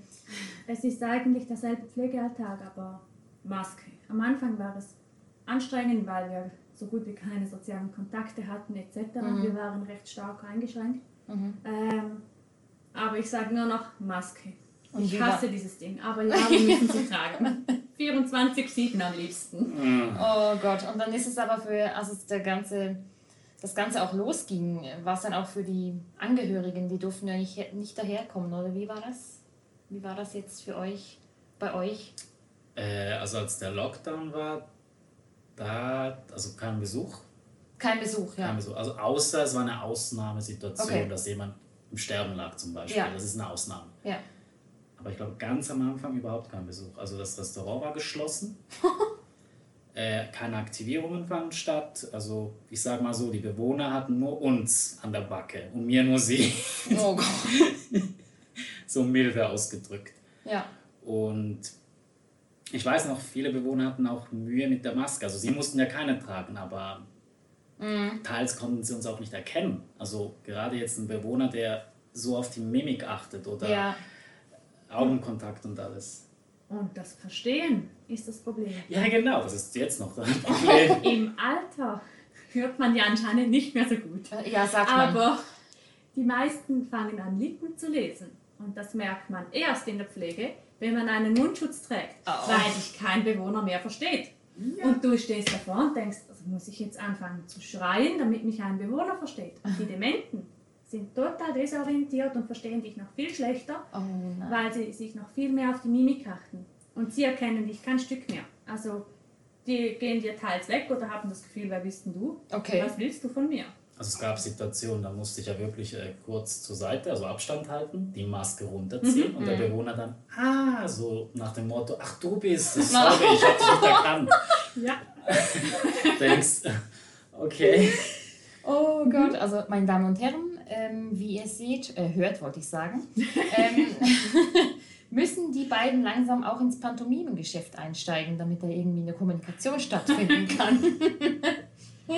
Es ist eigentlich derselbe Pflegealltag, aber Maske. Am Anfang war es anstrengend, weil wir so gut wie keine sozialen Kontakte hatten etc. Wir waren recht stark eingeschränkt. Ähm, aber ich sage nur noch Maske. Und ich hasse war- dieses Ding, aber ja, wir müssen sie tragen. 24-7 am liebsten. Oh Gott, und dann ist es aber für, also der ganze, das Ganze auch losging, war es dann auch für die Angehörigen, die durften ja nicht, nicht daherkommen, oder wie war das? Wie war das jetzt für euch, bei euch? Äh, also als der Lockdown war, da, also kein Besuch, Kein Besuch, kein ja. Besuch. Also außer es war eine Ausnahmesituation, Okay. dass jemand im Sterben lag zum Beispiel. Ja. Das ist eine Ausnahme. Ja. Aber ich glaube, ganz am Anfang überhaupt kein Besuch. Also das Restaurant war geschlossen. äh, keine Aktivierungen fanden statt. Also ich sage mal so, die Bewohner hatten nur uns an der Backe und mir nur sie. Oh Gott. so milde ausgedrückt. Ja. Und ich weiß noch, viele Bewohner hatten auch Mühe mit der Maske. Also sie mussten ja keine tragen, aber Mhm. teils konnten sie uns auch nicht erkennen. Also gerade jetzt ein Bewohner, der so auf die Mimik achtet oder Ja. Augenkontakt und alles. Und das Verstehen ist das Problem. Ja, genau, das ist jetzt noch das Problem. Im Alter hört man ja anscheinend nicht mehr so gut. Ja, sagt man. Aber die meisten fangen an, Lippen zu lesen. Und das merkt man erst in der Pflege, wenn man einen Mundschutz trägt, Oh. weil dich kein Bewohner mehr versteht. Und du stehst davor und denkst, also muss ich jetzt anfangen zu schreien, damit mich ein Bewohner versteht. Und die Dementen sind total desorientiert und verstehen dich noch viel schlechter, Oh weil sie sich noch viel mehr auf die Mimik achten. Und sie erkennen dich kein Stück mehr. Also die gehen dir teils weg oder haben das Gefühl, wer bist denn du? Okay. Was willst du von mir? Also es gab Situationen, da musste ich ja wirklich äh, kurz zur Seite, also Abstand halten, die Maske runterziehen und der Bewohner dann, ah, so nach dem Motto, ach du bist es, sorry, ich hab dich nicht erkannt. Ja. Denkst, okay. Oh Gott, also meine Damen und Herren, ähm, wie ihr seht, äh, hört wollte ich sagen, ähm, müssen die beiden langsam auch ins Pantomimengeschäft einsteigen, damit da irgendwie eine Kommunikation stattfinden kann.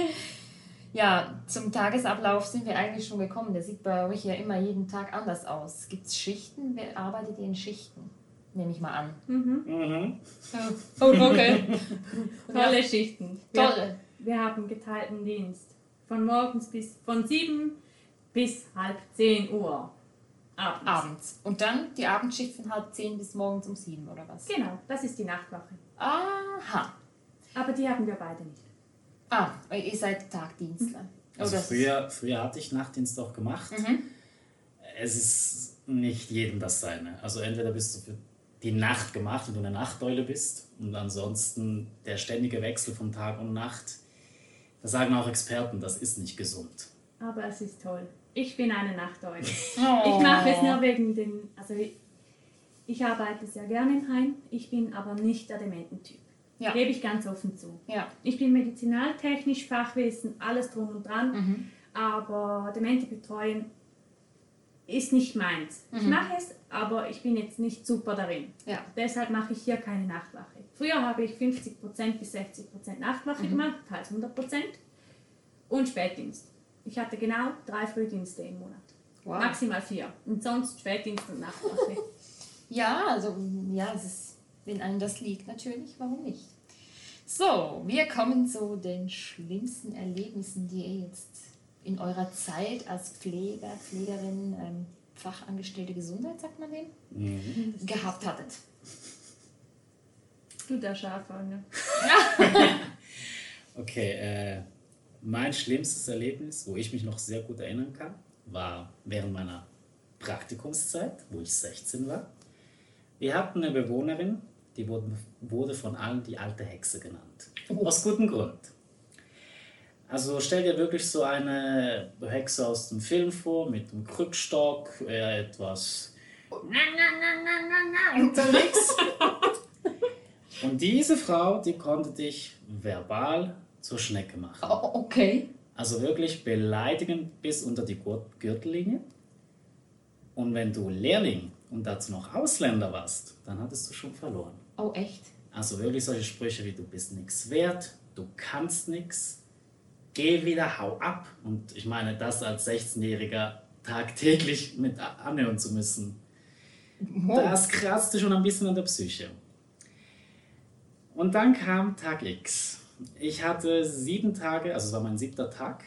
ja, zum Tagesablauf sind wir eigentlich schon gekommen. Der sieht bei euch ja immer jeden Tag anders aus. Gibt es Schichten? Wer arbeitet ihr in Schichten? Nehme ich mal an. Mhm. Oh, okay. Tolle Schichten. Wir, Toll. wir haben geteilten Dienst. Von morgens bis von 7 bis halb 10 Uhr. Abends. Abends. Und dann die Abendschicht von halb zehn bis morgens um sieben, oder was? Genau, das ist die Nachtwache. Aha. Aber die haben wir beide nicht. Ah, ihr seid Tagdienstler. Also Oh, das- früher, früher hatte ich Nachtdienst auch gemacht. Mhm. Es ist nicht jedem das seine. Also entweder bist du für die Nacht gemacht, wenn du eine Nachteule bist und ansonsten der ständige Wechsel von Tag und Nacht. Da sagen auch Experten, das ist nicht gesund. Aber es ist toll. Ich bin eine Nachteule. Oh. Ich mache es nur wegen den. Also ich, ich arbeite sehr gerne im Heim. Ich bin aber nicht der Demententyp. Ja. Gebe ich ganz offen zu. Ja. Ich bin medizinaltechnisch, Fachwissen, alles drum und dran. Mhm. Aber Demente betreuen ist nicht meins. Ich mache es, aber ich bin jetzt nicht super darin. Ja. Deshalb mache ich hier keine Nachtwache. Früher habe ich 50% bis 60% Nachtwache gemacht, teils 100%. Und Spätdienst. Ich hatte genau drei Frühdienste im Monat. Wow. Maximal vier. Und sonst Spätdienst und Nachtwache. Ja, also ja, es ist, wenn einem das liegt, natürlich, warum nicht? So, wir kommen zu den schlimmsten Erlebnissen, die ihr jetzt in eurer Zeit als Pfleger, Pflegerin, ähm, Fachangestellte Gesundheit, sagt man dem, Mhm. gehabt hattet. du der Schafer, ne? Okay, äh, mein schlimmstes Erlebnis, wo ich mich noch sehr gut erinnern kann, war während meiner Praktikumszeit, wo ich 16 war. Wir hatten eine Bewohnerin, die wurde, wurde von allen die alte Hexe genannt. Aus gutem Grund. Also stell dir wirklich so eine Hexe aus dem Film vor, mit einem Krückstock, äh, etwas unterwegs. Und diese Frau, die konnte dich verbal zur Schnecke machen. Oh, okay. Also wirklich beleidigend bis unter die Gürtellinie. Und wenn du Lehrling und dazu noch Ausländer warst, dann hattest du schon verloren. Oh, echt? Also wirklich solche Sprüche wie du bist nichts wert, du kannst nichts, geh wieder, hau ab. Und ich meine, das als 16-Jähriger tagtäglich mit anhören zu müssen, das kratzte schon ein bisschen an der Psyche. Und dann kam Tag X. Ich hatte sieben Tage, also es war mein siebter Tag.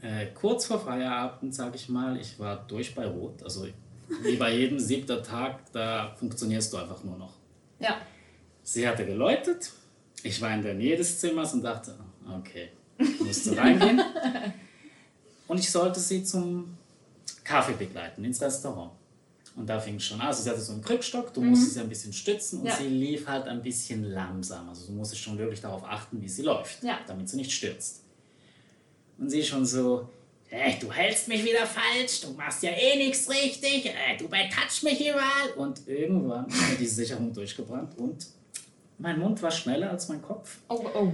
Äh, kurz vor Feierabend, sage ich mal, ich war durch bei Rot. Also wie bei jedem siebter Tag, da funktionierst du einfach nur noch. Ja. Sie hatte geläutet. Ich war in der Nähe des Zimmers und dachte, okay, ich musste reingehen. Und ich sollte sie zum Kaffee begleiten, ins Restaurant. Und da fing es schon an. Also sie hatte so einen Krückstock, du musstest sie ein bisschen stützen und Ja. sie lief halt ein bisschen langsam. Also du musstest schon wirklich darauf achten, wie sie läuft, Ja. damit sie nicht stürzt. Und sie schon so, äh, du hältst mich wieder falsch, du machst ja eh nichts richtig, äh, du betatscht mich überall. Und irgendwann hat mir die Sicherung durchgebrannt und mein Mund war schneller als mein Kopf. Oh, oh.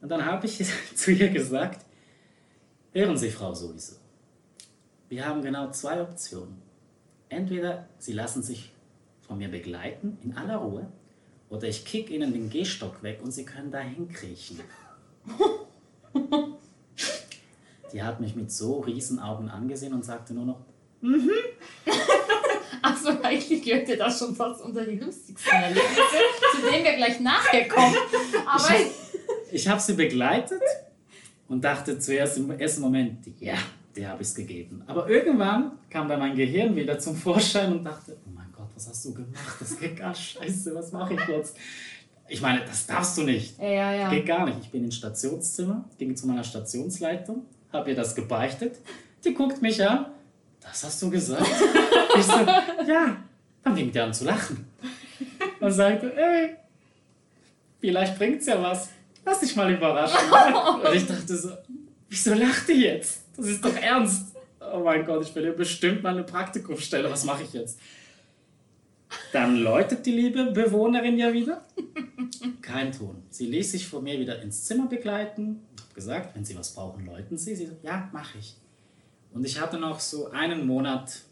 Und dann habe ich zu ihr gesagt, hören Sie, Frau sowieso, wir haben genau zwei Optionen. Entweder Sie lassen sich von mir begleiten in aller Ruhe oder ich kick Ihnen den Gehstock weg und Sie können dahin kriechen. Die hat mich mit so riesen Augen angesehen und sagte nur noch, Also eigentlich gehört ja das schon fast unter die lustigsten Erlebnisse, zu denen wir gleich nachher kommen. Aber Ich habe sie begleitet und dachte zuerst im ersten Moment, ja, der habe ich es gegeben. Aber irgendwann kam dann mein Gehirn wieder zum Vorschein und dachte, oh mein Gott, was hast du gemacht? Das geht gar scheiße, was mache ich jetzt? Ich meine, das darfst du nicht. ja, ja, ja. Geht gar nicht. Ich bin ins Stationszimmer, ging zu meiner Stationsleitung, habe ihr das gebeichtet. Die guckt mich an. Das hast du gesagt? Ich so, ja. Dann fing die an zu lachen. Und sagte, ey, vielleicht bringt's ja was. Lass dich mal überraschen. Und ich dachte so, wieso lacht die jetzt? Das ist doch ernst. Oh mein Gott, ich will ihr bestimmt mal eine Praktikumsstelle. Was mache ich jetzt? Dann läutet die liebe Bewohnerin ja wieder. Kein Ton. Sie ließ sich von mir wieder ins Zimmer begleiten. Hab gesagt, wenn Sie was brauchen, läuten Sie. Sie so, ja, mache ich. Und ich hatte noch so einen Monat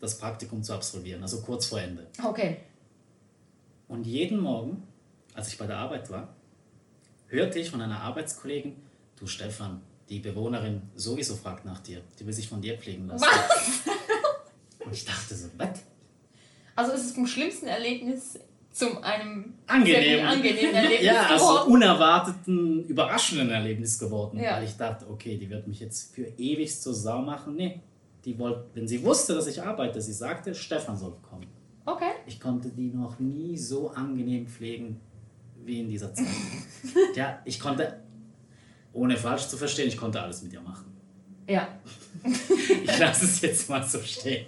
das Praktikum zu absolvieren, also kurz vor Ende. Okay. Und jeden Morgen, als ich bei der Arbeit war, hörte ich von einer Arbeitskollegin, du Stefan, die Bewohnerin sowieso fragt nach dir. Die will sich von dir pflegen lassen. Und ich dachte so, was? Also es ist vom schlimmsten Erlebnis zum einem Angenehm. sehr viel angenehmen Erlebnis Ja, also geworden. unerwarteten, überraschenden Erlebnis geworden. Ja. Weil ich dachte, okay, die wird mich jetzt für ewig zur Sau machen. Nee, die wollte, wenn sie wusste, dass ich arbeite, sie sagte, Stefan soll kommen. Okay. Ich konnte die noch nie so angenehm pflegen wie in dieser Zeit. ja, ich konnte, ohne falsch zu verstehen, ich konnte alles mit ihr machen. Ja, Ich lasse es jetzt mal so stehen.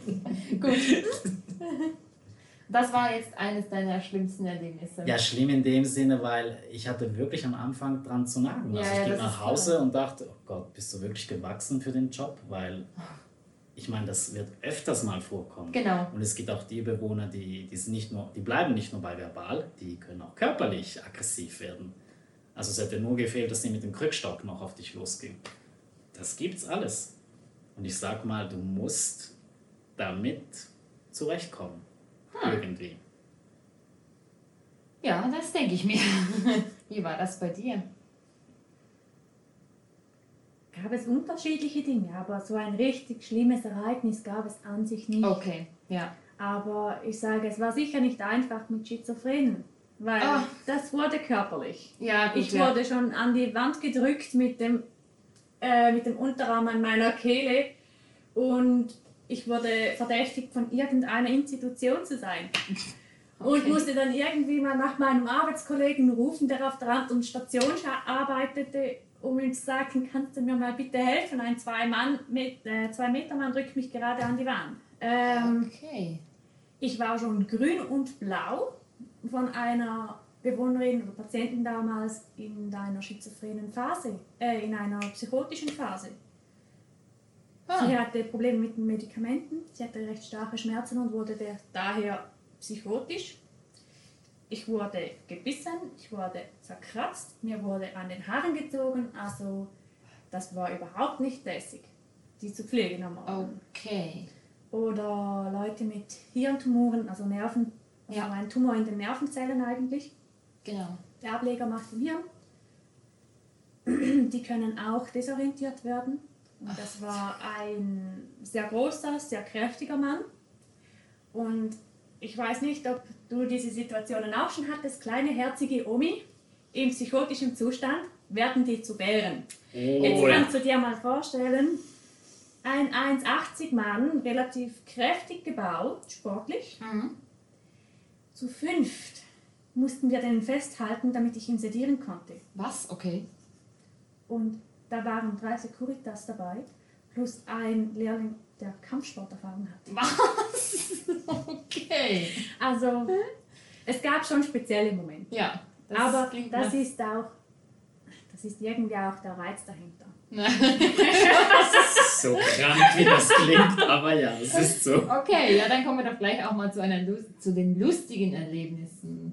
gut. Das war jetzt eines deiner schlimmsten Erlebnisse. Ja, schlimm in dem Sinne, weil ich hatte wirklich am Anfang dran zu nagen. Ja, Also ja, ich ging das nach Hause klar. und dachte, oh Gott, bist du wirklich gewachsen für den Job? Weil ich meine, das wird öfters mal vorkommen. Genau. Und es gibt auch die Bewohner, die, die, sind nicht nur, die bleiben nicht nur bei verbal, die können auch körperlich aggressiv werden. Also es hätte nur gefehlt, dass sie mit dem Krückstock noch auf dich losging. Das gibt's alles. Und ich sag mal, du musst damit zurechtkommen. Hm. Irgendwie. Ja, das denke ich mir. Wie war das bei dir? Gab es unterschiedliche Dinge, aber so ein richtig schlimmes Ereignis gab es an sich nicht. Okay, ja. Aber ich sage, es war sicher nicht einfach mit Schizophrenen, weil Ah. das wurde körperlich. Ja, gut, Ich ja. wurde schon an die Wand gedrückt mit dem, äh, mit dem Unterarm an meiner Kehle und ich wurde verdächtigt, von irgendeiner Institution zu sein. Und Okay. musste dann irgendwie mal nach meinem Arbeitskollegen rufen, der auf der anderen Station scha- arbeitete, um ihm zu sagen, kannst du mir mal bitte helfen? Ein zwei, Mann, mit, äh, zwei Meter Mann drückt mich gerade an die Wand. Ähm, Okay. ich war schon grün und blau von einer Bewohnerin oder Patientin damals in einer schizophrenen Phase, äh, in einer psychotischen Phase. Sie Ah, hatte Probleme mit den Medikamenten, sie hatte recht starke Schmerzen und wurde daher psychotisch. Ich wurde gebissen, ich wurde zerkratzt, mir wurde an den Haaren gezogen, also das war überhaupt nicht lässig, die zu pflegen am Morgen. okay. Oder Leute mit Hirntumoren, also Nerven, also Ja. ein Tumor in den Nervenzellen eigentlich. Genau. Der Ableger macht im Hirn. Die können auch desorientiert werden. Und das war ein sehr großer, sehr kräftiger Mann. Und ich weiß nicht, ob du diese Situationen auch schon hattest. Kleine, herzige Omi im psychotischen Zustand werden die zu Bären. Jetzt Oh, ja. kannst du dir mal vorstellen, ein 1,80 Mann, relativ kräftig gebaut, sportlich. Mhm. Zu fünft mussten wir den festhalten, damit ich ihn sedieren konnte. Was? Okay. Und da waren drei Securitas dabei, plus ein Lehrling, der Kampfsporterfahrung hatte. Was? Okay. Also, es gab schon spezielle Momente. Ja. das Aber das ist auch, das ist irgendwie auch der Reiz dahinter. So krank, wie das klingt, aber ja, es ist so. Okay, ja, dann kommen wir doch gleich auch mal zu, einer zu den lustigen Erlebnissen.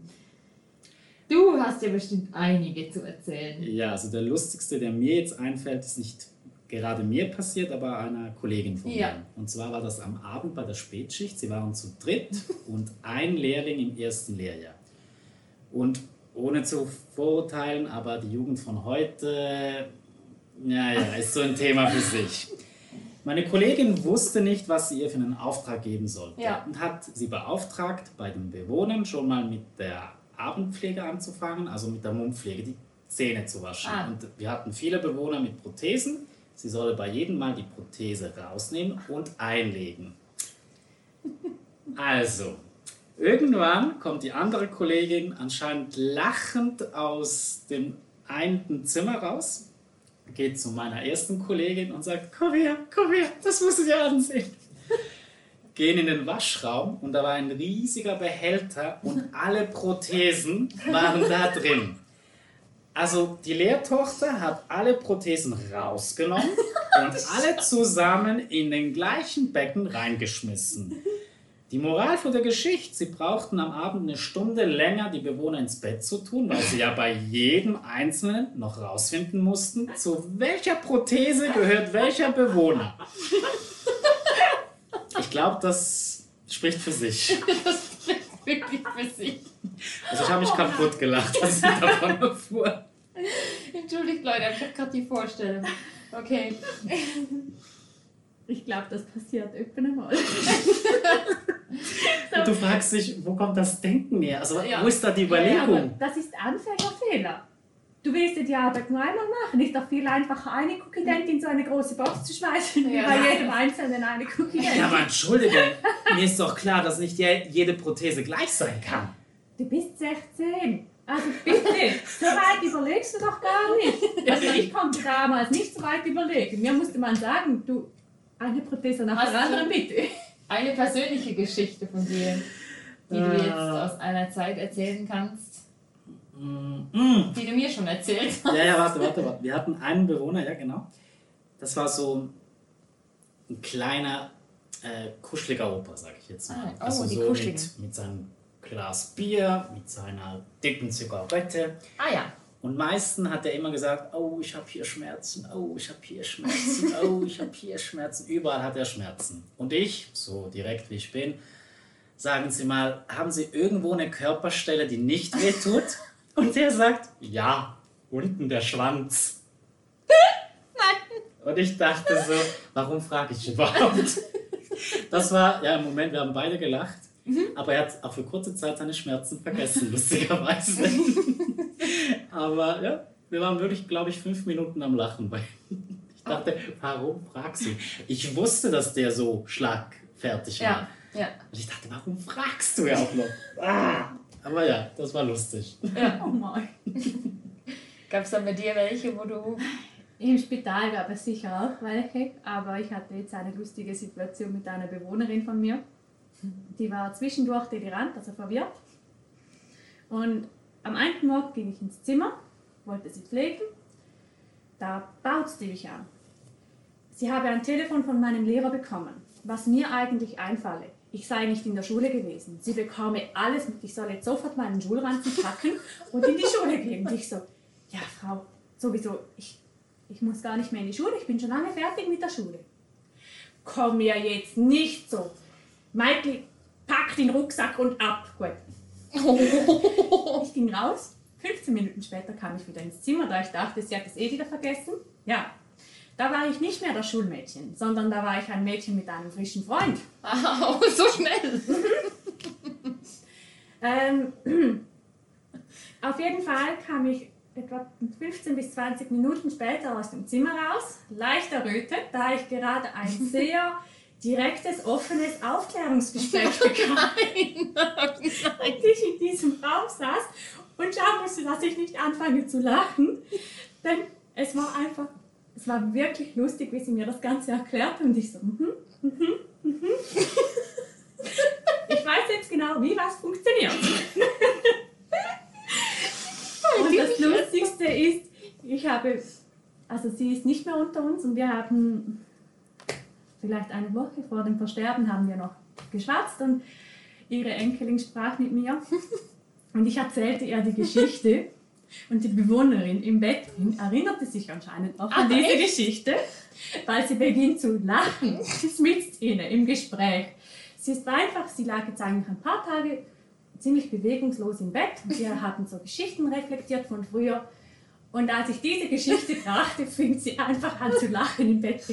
Du hast ja bestimmt einige zu erzählen. Ja, also der lustigste, der mir jetzt einfällt, ist nicht gerade mir passiert, aber einer Kollegin von Ja. mir. Und zwar war das am Abend bei der Spätschicht. Sie waren zu dritt und ein Lehrling im ersten Lehrjahr. Und ohne zu verurteilen, aber die Jugend von heute, ja, ja, ist so ein Thema für sich. Meine Kollegin wusste nicht, was sie ihr für einen Auftrag geben sollte Ja. und hat sie beauftragt, bei den Bewohnern schon mal mit der Abendpflege anzufangen, also mit der Mundpflege, die Zähne zu waschen. Ah. Und wir hatten viele Bewohner mit Prothesen. Sie solle bei jedem Mal die Prothese rausnehmen und einlegen. Also, irgendwann kommt die andere Kollegin anscheinend lachend aus dem einen Zimmer raus, geht zu meiner ersten Kollegin und sagt, komm her, komm her, das musst du dir ansehen. Gehen in den Waschraum und da war ein riesiger Behälter und alle Prothesen waren da drin. Also die Lehrtochter hat alle Prothesen rausgenommen und alle zusammen in den gleichen Becken reingeschmissen. Die Moral von der Geschichte, sie brauchten am Abend eine Stunde länger, die Bewohner ins Bett zu tun, weil sie ja bei jedem Einzelnen noch rausfinden mussten, zu welcher Prothese gehört welcher Bewohner. Ich glaube, das spricht für sich. Das spricht wirklich für sich. Also ich habe mich kaputt gelacht, als ich davon erfuhr. Entschuldigt, Leute, ich habe gerade die Vorstellung. Okay. Ich glaube, das passiert öfter mal. Und du fragst dich, wo kommt das Denken her? Also Ja. wo ist da die Ja, Überlegung? das ist Anfängerfehler. Du willst ja die Arbeit nur einmal machen. Ist doch viel einfacher, eine Cookie Dent in so eine große Box zu schmeißen, wie Ja. bei jedem Einzelnen eine Cookie Dent. Ja, aber Entschuldigung, mir ist doch klar, dass nicht je- jede Prothese gleich sein kann. Du bist 16. Also bitte, so weit überlegst du doch gar nicht. Also ich konnte damals nicht so weit überlegen. Mir musste man sagen, du, eine Prothese nach Hast der du- anderen bitte. Eine persönliche Geschichte von dir, die du jetzt Ah. aus einer Zeit erzählen kannst, Mm. die du mir schon erzählt hast. Ja, ja, warte, warte, warte. Wir hatten einen Bewohner, ja genau. Das war so ein kleiner, äh, kuscheliger Opa, sag ich jetzt mal. Ah, oh, die so mit, mit seinem Glas Bier, mit seiner dicken Zigarette. Ah ja. Und meistens hat er immer gesagt, oh, ich habe hier Schmerzen, oh, ich habe hier Schmerzen, oh, ich habe hier Schmerzen. Überall hat er Schmerzen. Und ich, so direkt wie ich bin, sagen Sie mal, haben Sie irgendwo eine Körperstelle, die nicht wehtut? Und der sagt, ja, unten der Schwanz. Nein. Und ich dachte so, warum frage ich überhaupt? Das war, ja, im Moment, wir haben beide gelacht. Aber er hat auch für kurze Zeit seine Schmerzen vergessen, lustigerweise. Aber ja, wir waren wirklich, glaube ich, fünf Minuten am Lachen. Weil ich dachte, warum fragst du? Ich wusste, dass der so schlagfertig war. Ja. Ja. Und ich dachte, warum fragst du ja auch noch? Ah. Aber ja, das war lustig. Oh mein. Gab es dann bei dir welche, wo du. Im Spital gab es sicher auch welche, aber ich hatte jetzt eine lustige Situation mit einer Bewohnerin von mir. Die war zwischendurch delirant, also verwirrt. Und am einen Morgen ging ich ins Zimmer, wollte sie pflegen. Da baut sie mich an. Sie habe ein Telefon von meinem Lehrer bekommen, was mir eigentlich einfalle. Ich sei nicht in der Schule gewesen. Sie bekomme alles mit. Ich soll jetzt sofort meinen Schulranzen packen und in die Schule gehen. Und ich so, ja, Frau, sowieso, ich, ich muss gar nicht mehr in die Schule. Ich bin schon lange fertig mit der Schule. Komm mir jetzt nicht so. Michael, pack den Rucksack und ab. Gut. Ich ging raus. 15 Minuten später kam ich wieder ins Zimmer, da ich dachte, sie hat es eh wieder vergessen. Ja, da war ich nicht mehr das Schulmädchen, sondern da war ich ein Mädchen mit einem frischen Freund. Oh, so schnell. Ähm, auf jeden Fall kam ich etwa 15 bis 20 Minuten später aus dem Zimmer raus, leicht errötet, da ich gerade ein sehr direktes, offenes Aufklärungsgespräch bekam. Und ich in diesem Raum saß und schauen musste, dass ich nicht anfange zu lachen. Denn es war einfach, es war wirklich lustig, wie sie mir das Ganze erklärte und ich so, mhm, mhm, mhm. Ich weiß jetzt genau, wie was funktioniert. Und das Lustigste ist, ich habe, also sie ist nicht mehr unter uns und wir haben vielleicht eine Woche vor dem Versterben haben wir noch geschwatzt und ihre Enkelin sprach mit mir und ich erzählte ihr die Geschichte und die Bewohnerin im Bett drin erinnerte sich anscheinend noch an diese echt? Geschichte, weil sie beginnt zu lachen mit ihnen im Gespräch. Sie ist einfach, sie lag jetzt eigentlich ein paar Tage ziemlich bewegungslos im Bett und wir hatten so Geschichten reflektiert von früher und als ich diese Geschichte brachte, fing sie einfach an zu lachen im Bett.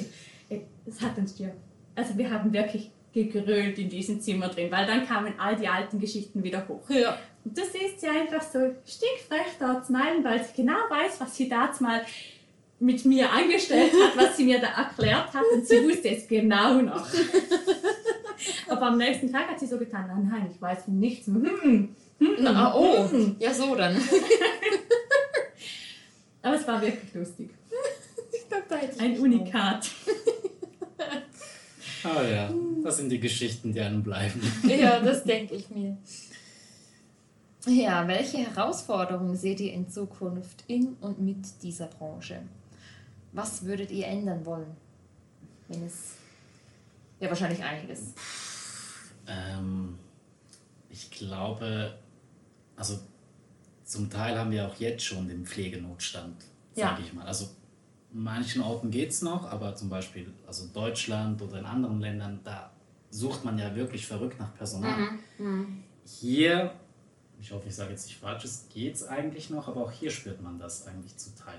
Es hat uns ja, also wir haben wirklich gegrölt in diesem Zimmer drin, weil dann kamen all die alten Geschichten wieder hoch. Ja. Und das ist sie einfach so stinkfrech zu meinen, weil sie genau weiß, was sie da mal mit mir angestellt hat, was sie mir da erklärt hat und sie wusste es genau noch. Aber am nächsten Tag hat sie so getan, nein, nein, ich weiß von nichts. Hm, hm, Na, oh, hm. ja so dann. Aber es war wirklich lustig. Ich glaub, da hätte ich Ein Unikat. Ah ja, das sind die Geschichten, die einem bleiben. Ja, das denke ich mir. Ja, welche Herausforderungen seht ihr in Zukunft in und mit dieser Branche? Was würdet ihr ändern wollen? Wenn es. Ja, wahrscheinlich einiges. Ähm, ich glaube, also zum Teil haben wir auch jetzt schon den Pflegenotstand, Ja. sage ich mal. Also manchen Orten geht es noch, aber zum Beispiel also Deutschland oder in anderen Ländern, da sucht man ja wirklich verrückt nach Personal. Hier, ich hoffe, ich sage jetzt nicht Falsches, geht es eigentlich noch, aber auch hier spürt man das eigentlich zum Teil.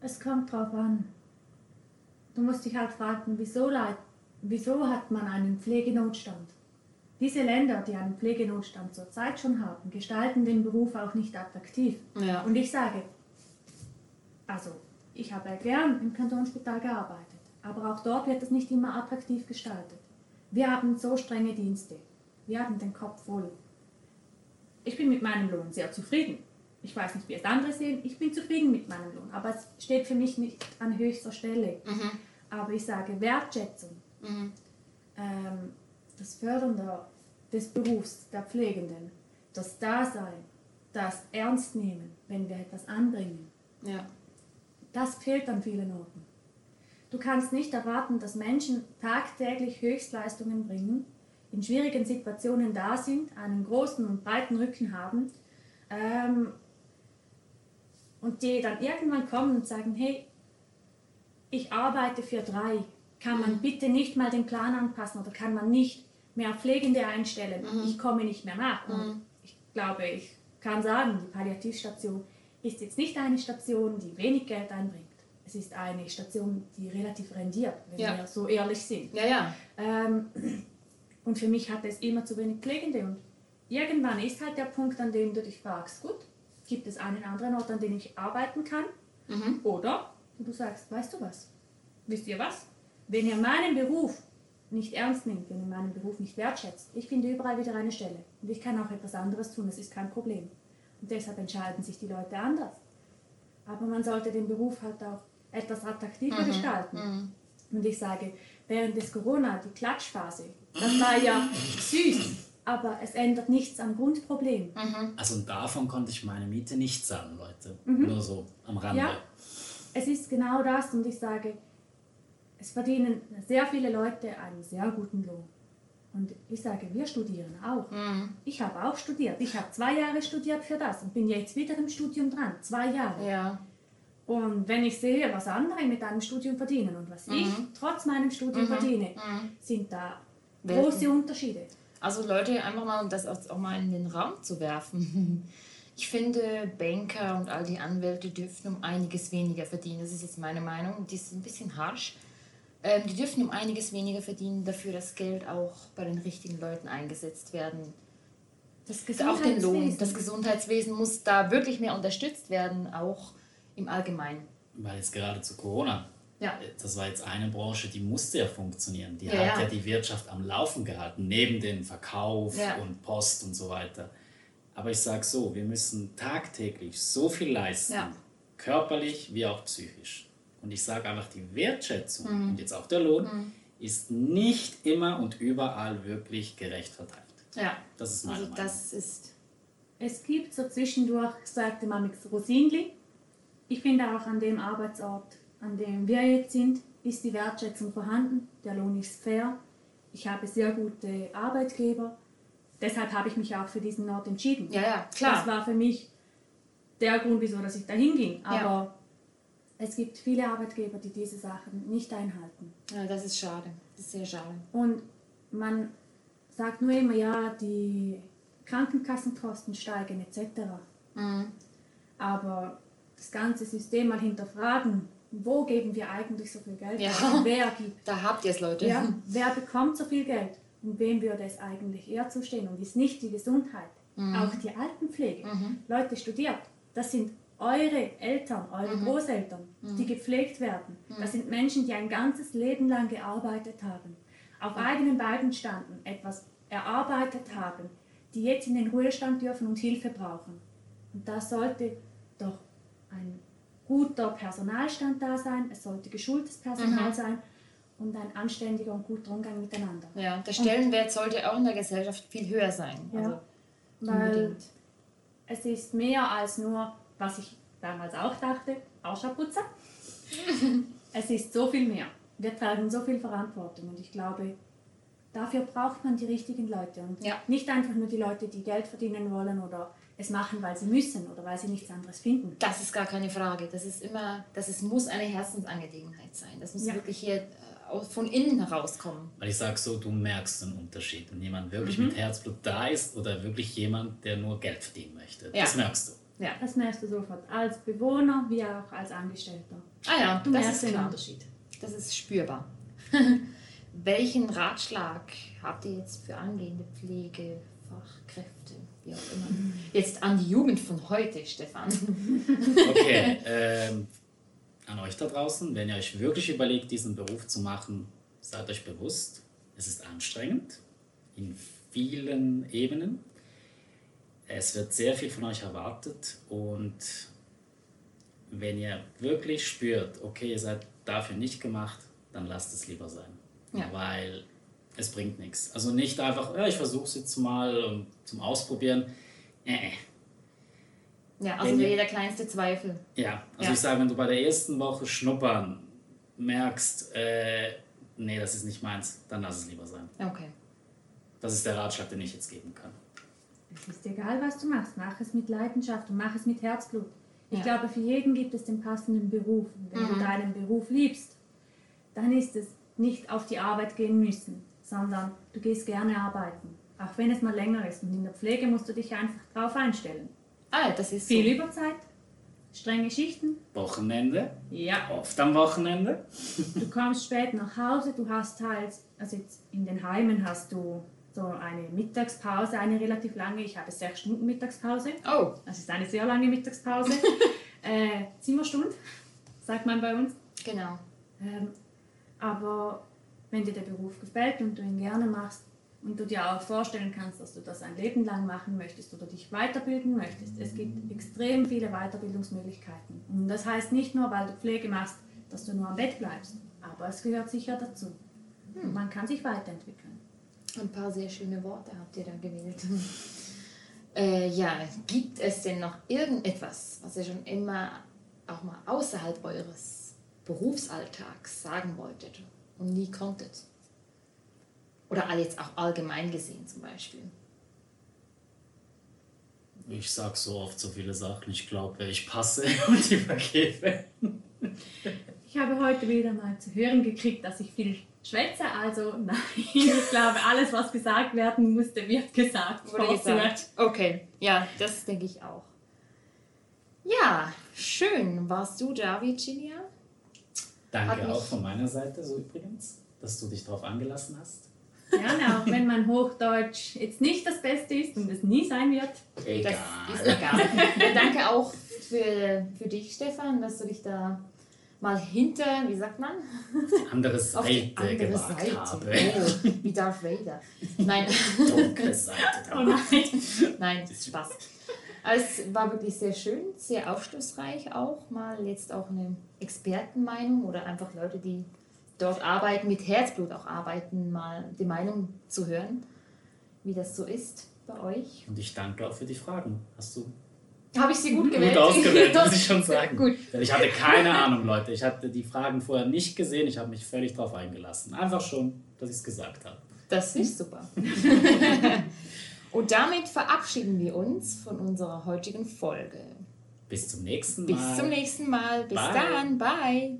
Es kommt drauf an. Du musst dich halt fragen, wieso, leid, wieso hat man einen Pflegenotstand? Diese Länder, die einen Pflegenotstand zurzeit schon haben, gestalten den Beruf auch nicht attraktiv. Ja. Und ich sage, also ich habe gern im Kantonsspital gearbeitet, aber auch dort wird es nicht immer attraktiv gestaltet. Wir haben so strenge Dienste. Wir haben den Kopf voll. Ich bin mit meinem Lohn sehr zufrieden. Ich weiß nicht, wie es andere sehen. Ich bin zufrieden mit meinem Lohn, aber es steht für mich nicht an höchster Stelle. Aber ich sage Wertschätzung, ähm, das Fördern der, des Berufs der Pflegenden, das Dasein, das Ernstnehmen, wenn wir etwas anbringen, Ja. Das fehlt an vielen Orten. Du kannst nicht erwarten, dass Menschen tagtäglich Höchstleistungen bringen, in schwierigen Situationen da sind, einen großen und breiten Rücken haben ähm, und die dann irgendwann kommen und sagen, hey, ich arbeite für drei, kann man bitte nicht mal den Plan anpassen oder kann man nicht mehr Pflegende einstellen, ich komme nicht mehr nach. Und ich glaube, ich kann sagen, die Palliativstation ist jetzt nicht eine Station, die wenig Geld einbringt. Es ist eine Station, die relativ rendiert, wenn Ja. wir so ehrlich sind. Ja, ja. Ähm, und für mich hatte es immer zu wenig Pflegende. Und irgendwann ist halt der Punkt, an dem du dich fragst, gut, gibt es einen anderen Ort, an dem ich arbeiten kann? Oder du sagst, weißt du was? Wisst ihr was? Wenn ihr meinen Beruf nicht ernst nimmt, wenn ihr meinen Beruf nicht wertschätzt, ich finde überall wieder eine Stelle. Und ich kann auch etwas anderes tun, das ist kein Problem. Und deshalb entscheiden sich die Leute anders. Aber man sollte den Beruf halt auch etwas attraktiver gestalten. Und ich sage, während des Corona, die Klatschphase, das war ja süß, aber es ändert nichts am Grundproblem. Also davon konnte ich meine Miete nicht zahlen, Leute. Nur so am Rande. Ja. Es ist genau das und ich sage, es verdienen sehr viele Leute einen sehr guten Lohn. Und ich sage, wir studieren auch. Ich habe auch studiert. Ich habe zwei Jahre studiert für das und bin jetzt wieder im Studium dran. Zwei Jahre. Ja. Und wenn ich sehe, was andere mit einem Studium verdienen und was ich trotz meinem Studium verdiene, sind da Welten. große Unterschiede. Also Leute, einfach mal, um das auch auch mal in den Raum zu werfen. Ich finde, Banker und all die Anwälte dürfen um einiges weniger verdienen. Das ist jetzt meine Meinung. Die ist ein bisschen harsch. Ähm, die dürfen um einiges weniger verdienen, dafür das Geld auch bei den richtigen Leuten eingesetzt werden. Das auch den Lohn. Gesundheitswesen. Das Gesundheitswesen muss da wirklich mehr unterstützt werden, auch im Allgemeinen. Weil jetzt gerade zu Corona, Ja. das war jetzt eine Branche, die musste ja funktionieren. Die Ja, hat ja. ja die Wirtschaft am Laufen gehalten, neben dem Verkauf Ja. und Post und so weiter. Aber ich sage so, wir müssen tagtäglich so viel leisten, Ja. körperlich wie auch psychisch. Und ich sage einfach, die Wertschätzung Mhm. und jetzt auch der Lohn ist nicht immer und überall wirklich gerecht verteilt. Ja. Das ist meine Also Meinung. das ist. Es gibt so zwischendurch, sagte Mamix Rosinli, ich finde auch an dem Arbeitsort, an dem wir jetzt sind, ist die Wertschätzung vorhanden, der Lohn ist fair, ich habe sehr gute Arbeitgeber, deshalb habe ich mich auch für diesen Ort entschieden. Ja, ja, Das klar. war für mich der Grund, wieso dass ich dahin ging. Aber es gibt viele Arbeitgeber, die diese Sachen nicht einhalten. Ja, das ist schade. Das ist sehr schade. Und man sagt nur immer, ja, die Krankenkassenkosten steigen etc. Mhm. Aber das ganze System mal hinterfragen, wo geben wir eigentlich so viel Geld? Ja. Wer gibt? Da habt ihr es, Leute. Ja, wer bekommt so viel Geld? Und wem würde es eigentlich eher zustehen? Und ist nicht die Gesundheit, auch die Altenpflege. Leute, studiert. Das sind eure Eltern, eure Großeltern, die gepflegt werden. Das sind Menschen, die ein ganzes Leben lang gearbeitet haben, auf eigenen Beinen standen, etwas erarbeitet haben, die jetzt in den Ruhestand dürfen und Hilfe brauchen. Und da sollte doch ein guter Personalstand da sein, es sollte geschultes Personal sein und ein anständiger und guter Umgang miteinander. Ja, der Stellenwert sollte auch in der Gesellschaft viel höher sein. Ja. Also Weil unbedingt. es ist mehr als nur, was ich damals auch dachte, Arschabputzer. es ist so viel mehr. Wir tragen so viel Verantwortung und ich glaube, dafür braucht man die richtigen Leute und Ja. nicht einfach nur die Leute, die Geld verdienen wollen oder es machen, weil sie müssen oder weil sie nichts anderes finden. Das ist gar keine Frage. Das ist immer, das ist, muss eine Herzensangelegenheit sein. Das muss Ja. wirklich hier äh, von innen herauskommen. Weil ich sage so, du merkst den Unterschied. Wenn jemand wirklich Mhm. mit Herzblut da ist oder wirklich jemand, der nur Geld verdienen möchte. Ja. Das merkst du. Ja. Das merkst du sofort, als Bewohner wie auch als Angestellter. Ah ja, Du das merkst ist den klar. Unterschied. Das ist spürbar. Welchen Ratschlag habt ihr jetzt für angehende Pflegefachkräfte, wie auch immer? Jetzt an die Jugend von heute, Stefan. Okay, ähm, an euch da draußen, wenn ihr euch wirklich überlegt, diesen Beruf zu machen, seid euch bewusst, es ist anstrengend in vielen Ebenen. Es wird sehr viel von euch erwartet und wenn ihr wirklich spürt, okay, ihr seid dafür nicht gemacht, dann lasst es lieber sein. Ja. Weil es bringt nichts. Also nicht einfach, ja, ich versuche es jetzt mal und zum Ausprobieren. Äh, äh. Ja, also Wenn ihr- jeder kleinste Zweifel. Ja, also Ja. ich sage, wenn du bei der ersten Woche schnuppern merkst, äh, nee, das ist nicht meins, dann lass es lieber sein. Okay. Das ist der Ratschlag, den ich jetzt geben kann. Es ist egal, was du machst. Mach es mit Leidenschaft und mach es mit Herzblut. Ich Ja. glaube, für jeden gibt es den passenden Beruf. Und wenn du deinen Beruf liebst, dann ist es nicht auf die Arbeit gehen müssen, sondern du gehst gerne arbeiten. Auch wenn es mal länger ist. Und in der Pflege musst du dich einfach drauf einstellen. Ah, das ist so. Viel Überzeit, strenge Schichten. Wochenende, Ja. oft am Wochenende. Du kommst spät nach Hause, du hast halt, also jetzt in den Heimen hast du so eine Mittagspause, eine relativ lange. Ich habe sechs Stunden Mittagspause. Oh, Das ist eine sehr lange Mittagspause. äh, Zimmerstunde, sagt man bei uns. genau. Ähm, aber wenn dir der Beruf gefällt und du ihn gerne machst und du dir auch vorstellen kannst, dass du das ein Leben lang machen möchtest oder dich weiterbilden möchtest, es gibt extrem viele Weiterbildungsmöglichkeiten. Und das heißt nicht nur, weil du Pflege machst, dass du nur am Bett bleibst, aber es gehört sicher dazu. Man kann sich weiterentwickeln. Ein paar sehr schöne Worte habt ihr da gewählt. äh, ja, gibt es denn noch irgendetwas, was ihr schon immer auch mal außerhalb eures Berufsalltags sagen wolltet und nie konntet? Oder all- jetzt auch allgemein gesehen zum Beispiel. Ich sag so oft so viele Sachen. Ich glaube, ich passe und übergebe. Ich habe heute wieder mal zu hören gekriegt, dass ich viel schwätze, also nein, ich glaube, alles, was gesagt werden musste, wird gesagt. Wurde gesagt. Okay, ja, das denke ich auch. Ja, schön. Warst du da, Virginia? Danke auch von meiner Seite, so übrigens, dass du dich darauf angelassen hast. Ja, auch wenn mein Hochdeutsch jetzt nicht das Beste ist und es nie sein wird. Das Egal. ist egal. Ja, danke auch für, für dich, Stefan, dass du dich da mal hinter, wie sagt man? Andere Auf die Seite andere gewagt Seite. habe. Oh, wie Darth Vader. Nein, Dunkle Seite. Oh nein. nein, Spaß. Aber es war wirklich sehr schön, sehr aufschlussreich auch. Mal jetzt auch eine Expertenmeinung oder einfach Leute, die dort arbeiten, mit Herzblut auch arbeiten, mal die Meinung zu hören, wie das so ist bei euch. Und ich danke auch für die Fragen. Hast du Habe ich sie gut gewählt? gut ausgewählt, muss ich schon sagen. Gut. Denn ich hatte keine Ahnung, Leute. Ich hatte die Fragen vorher nicht gesehen. Ich habe mich völlig darauf eingelassen. Einfach schon, dass ich es gesagt habe. Das ist super. Und damit verabschieden wir uns von unserer heutigen Folge. Bis zum nächsten Mal. Bis zum nächsten Mal. Bis Bye. dann. Bye.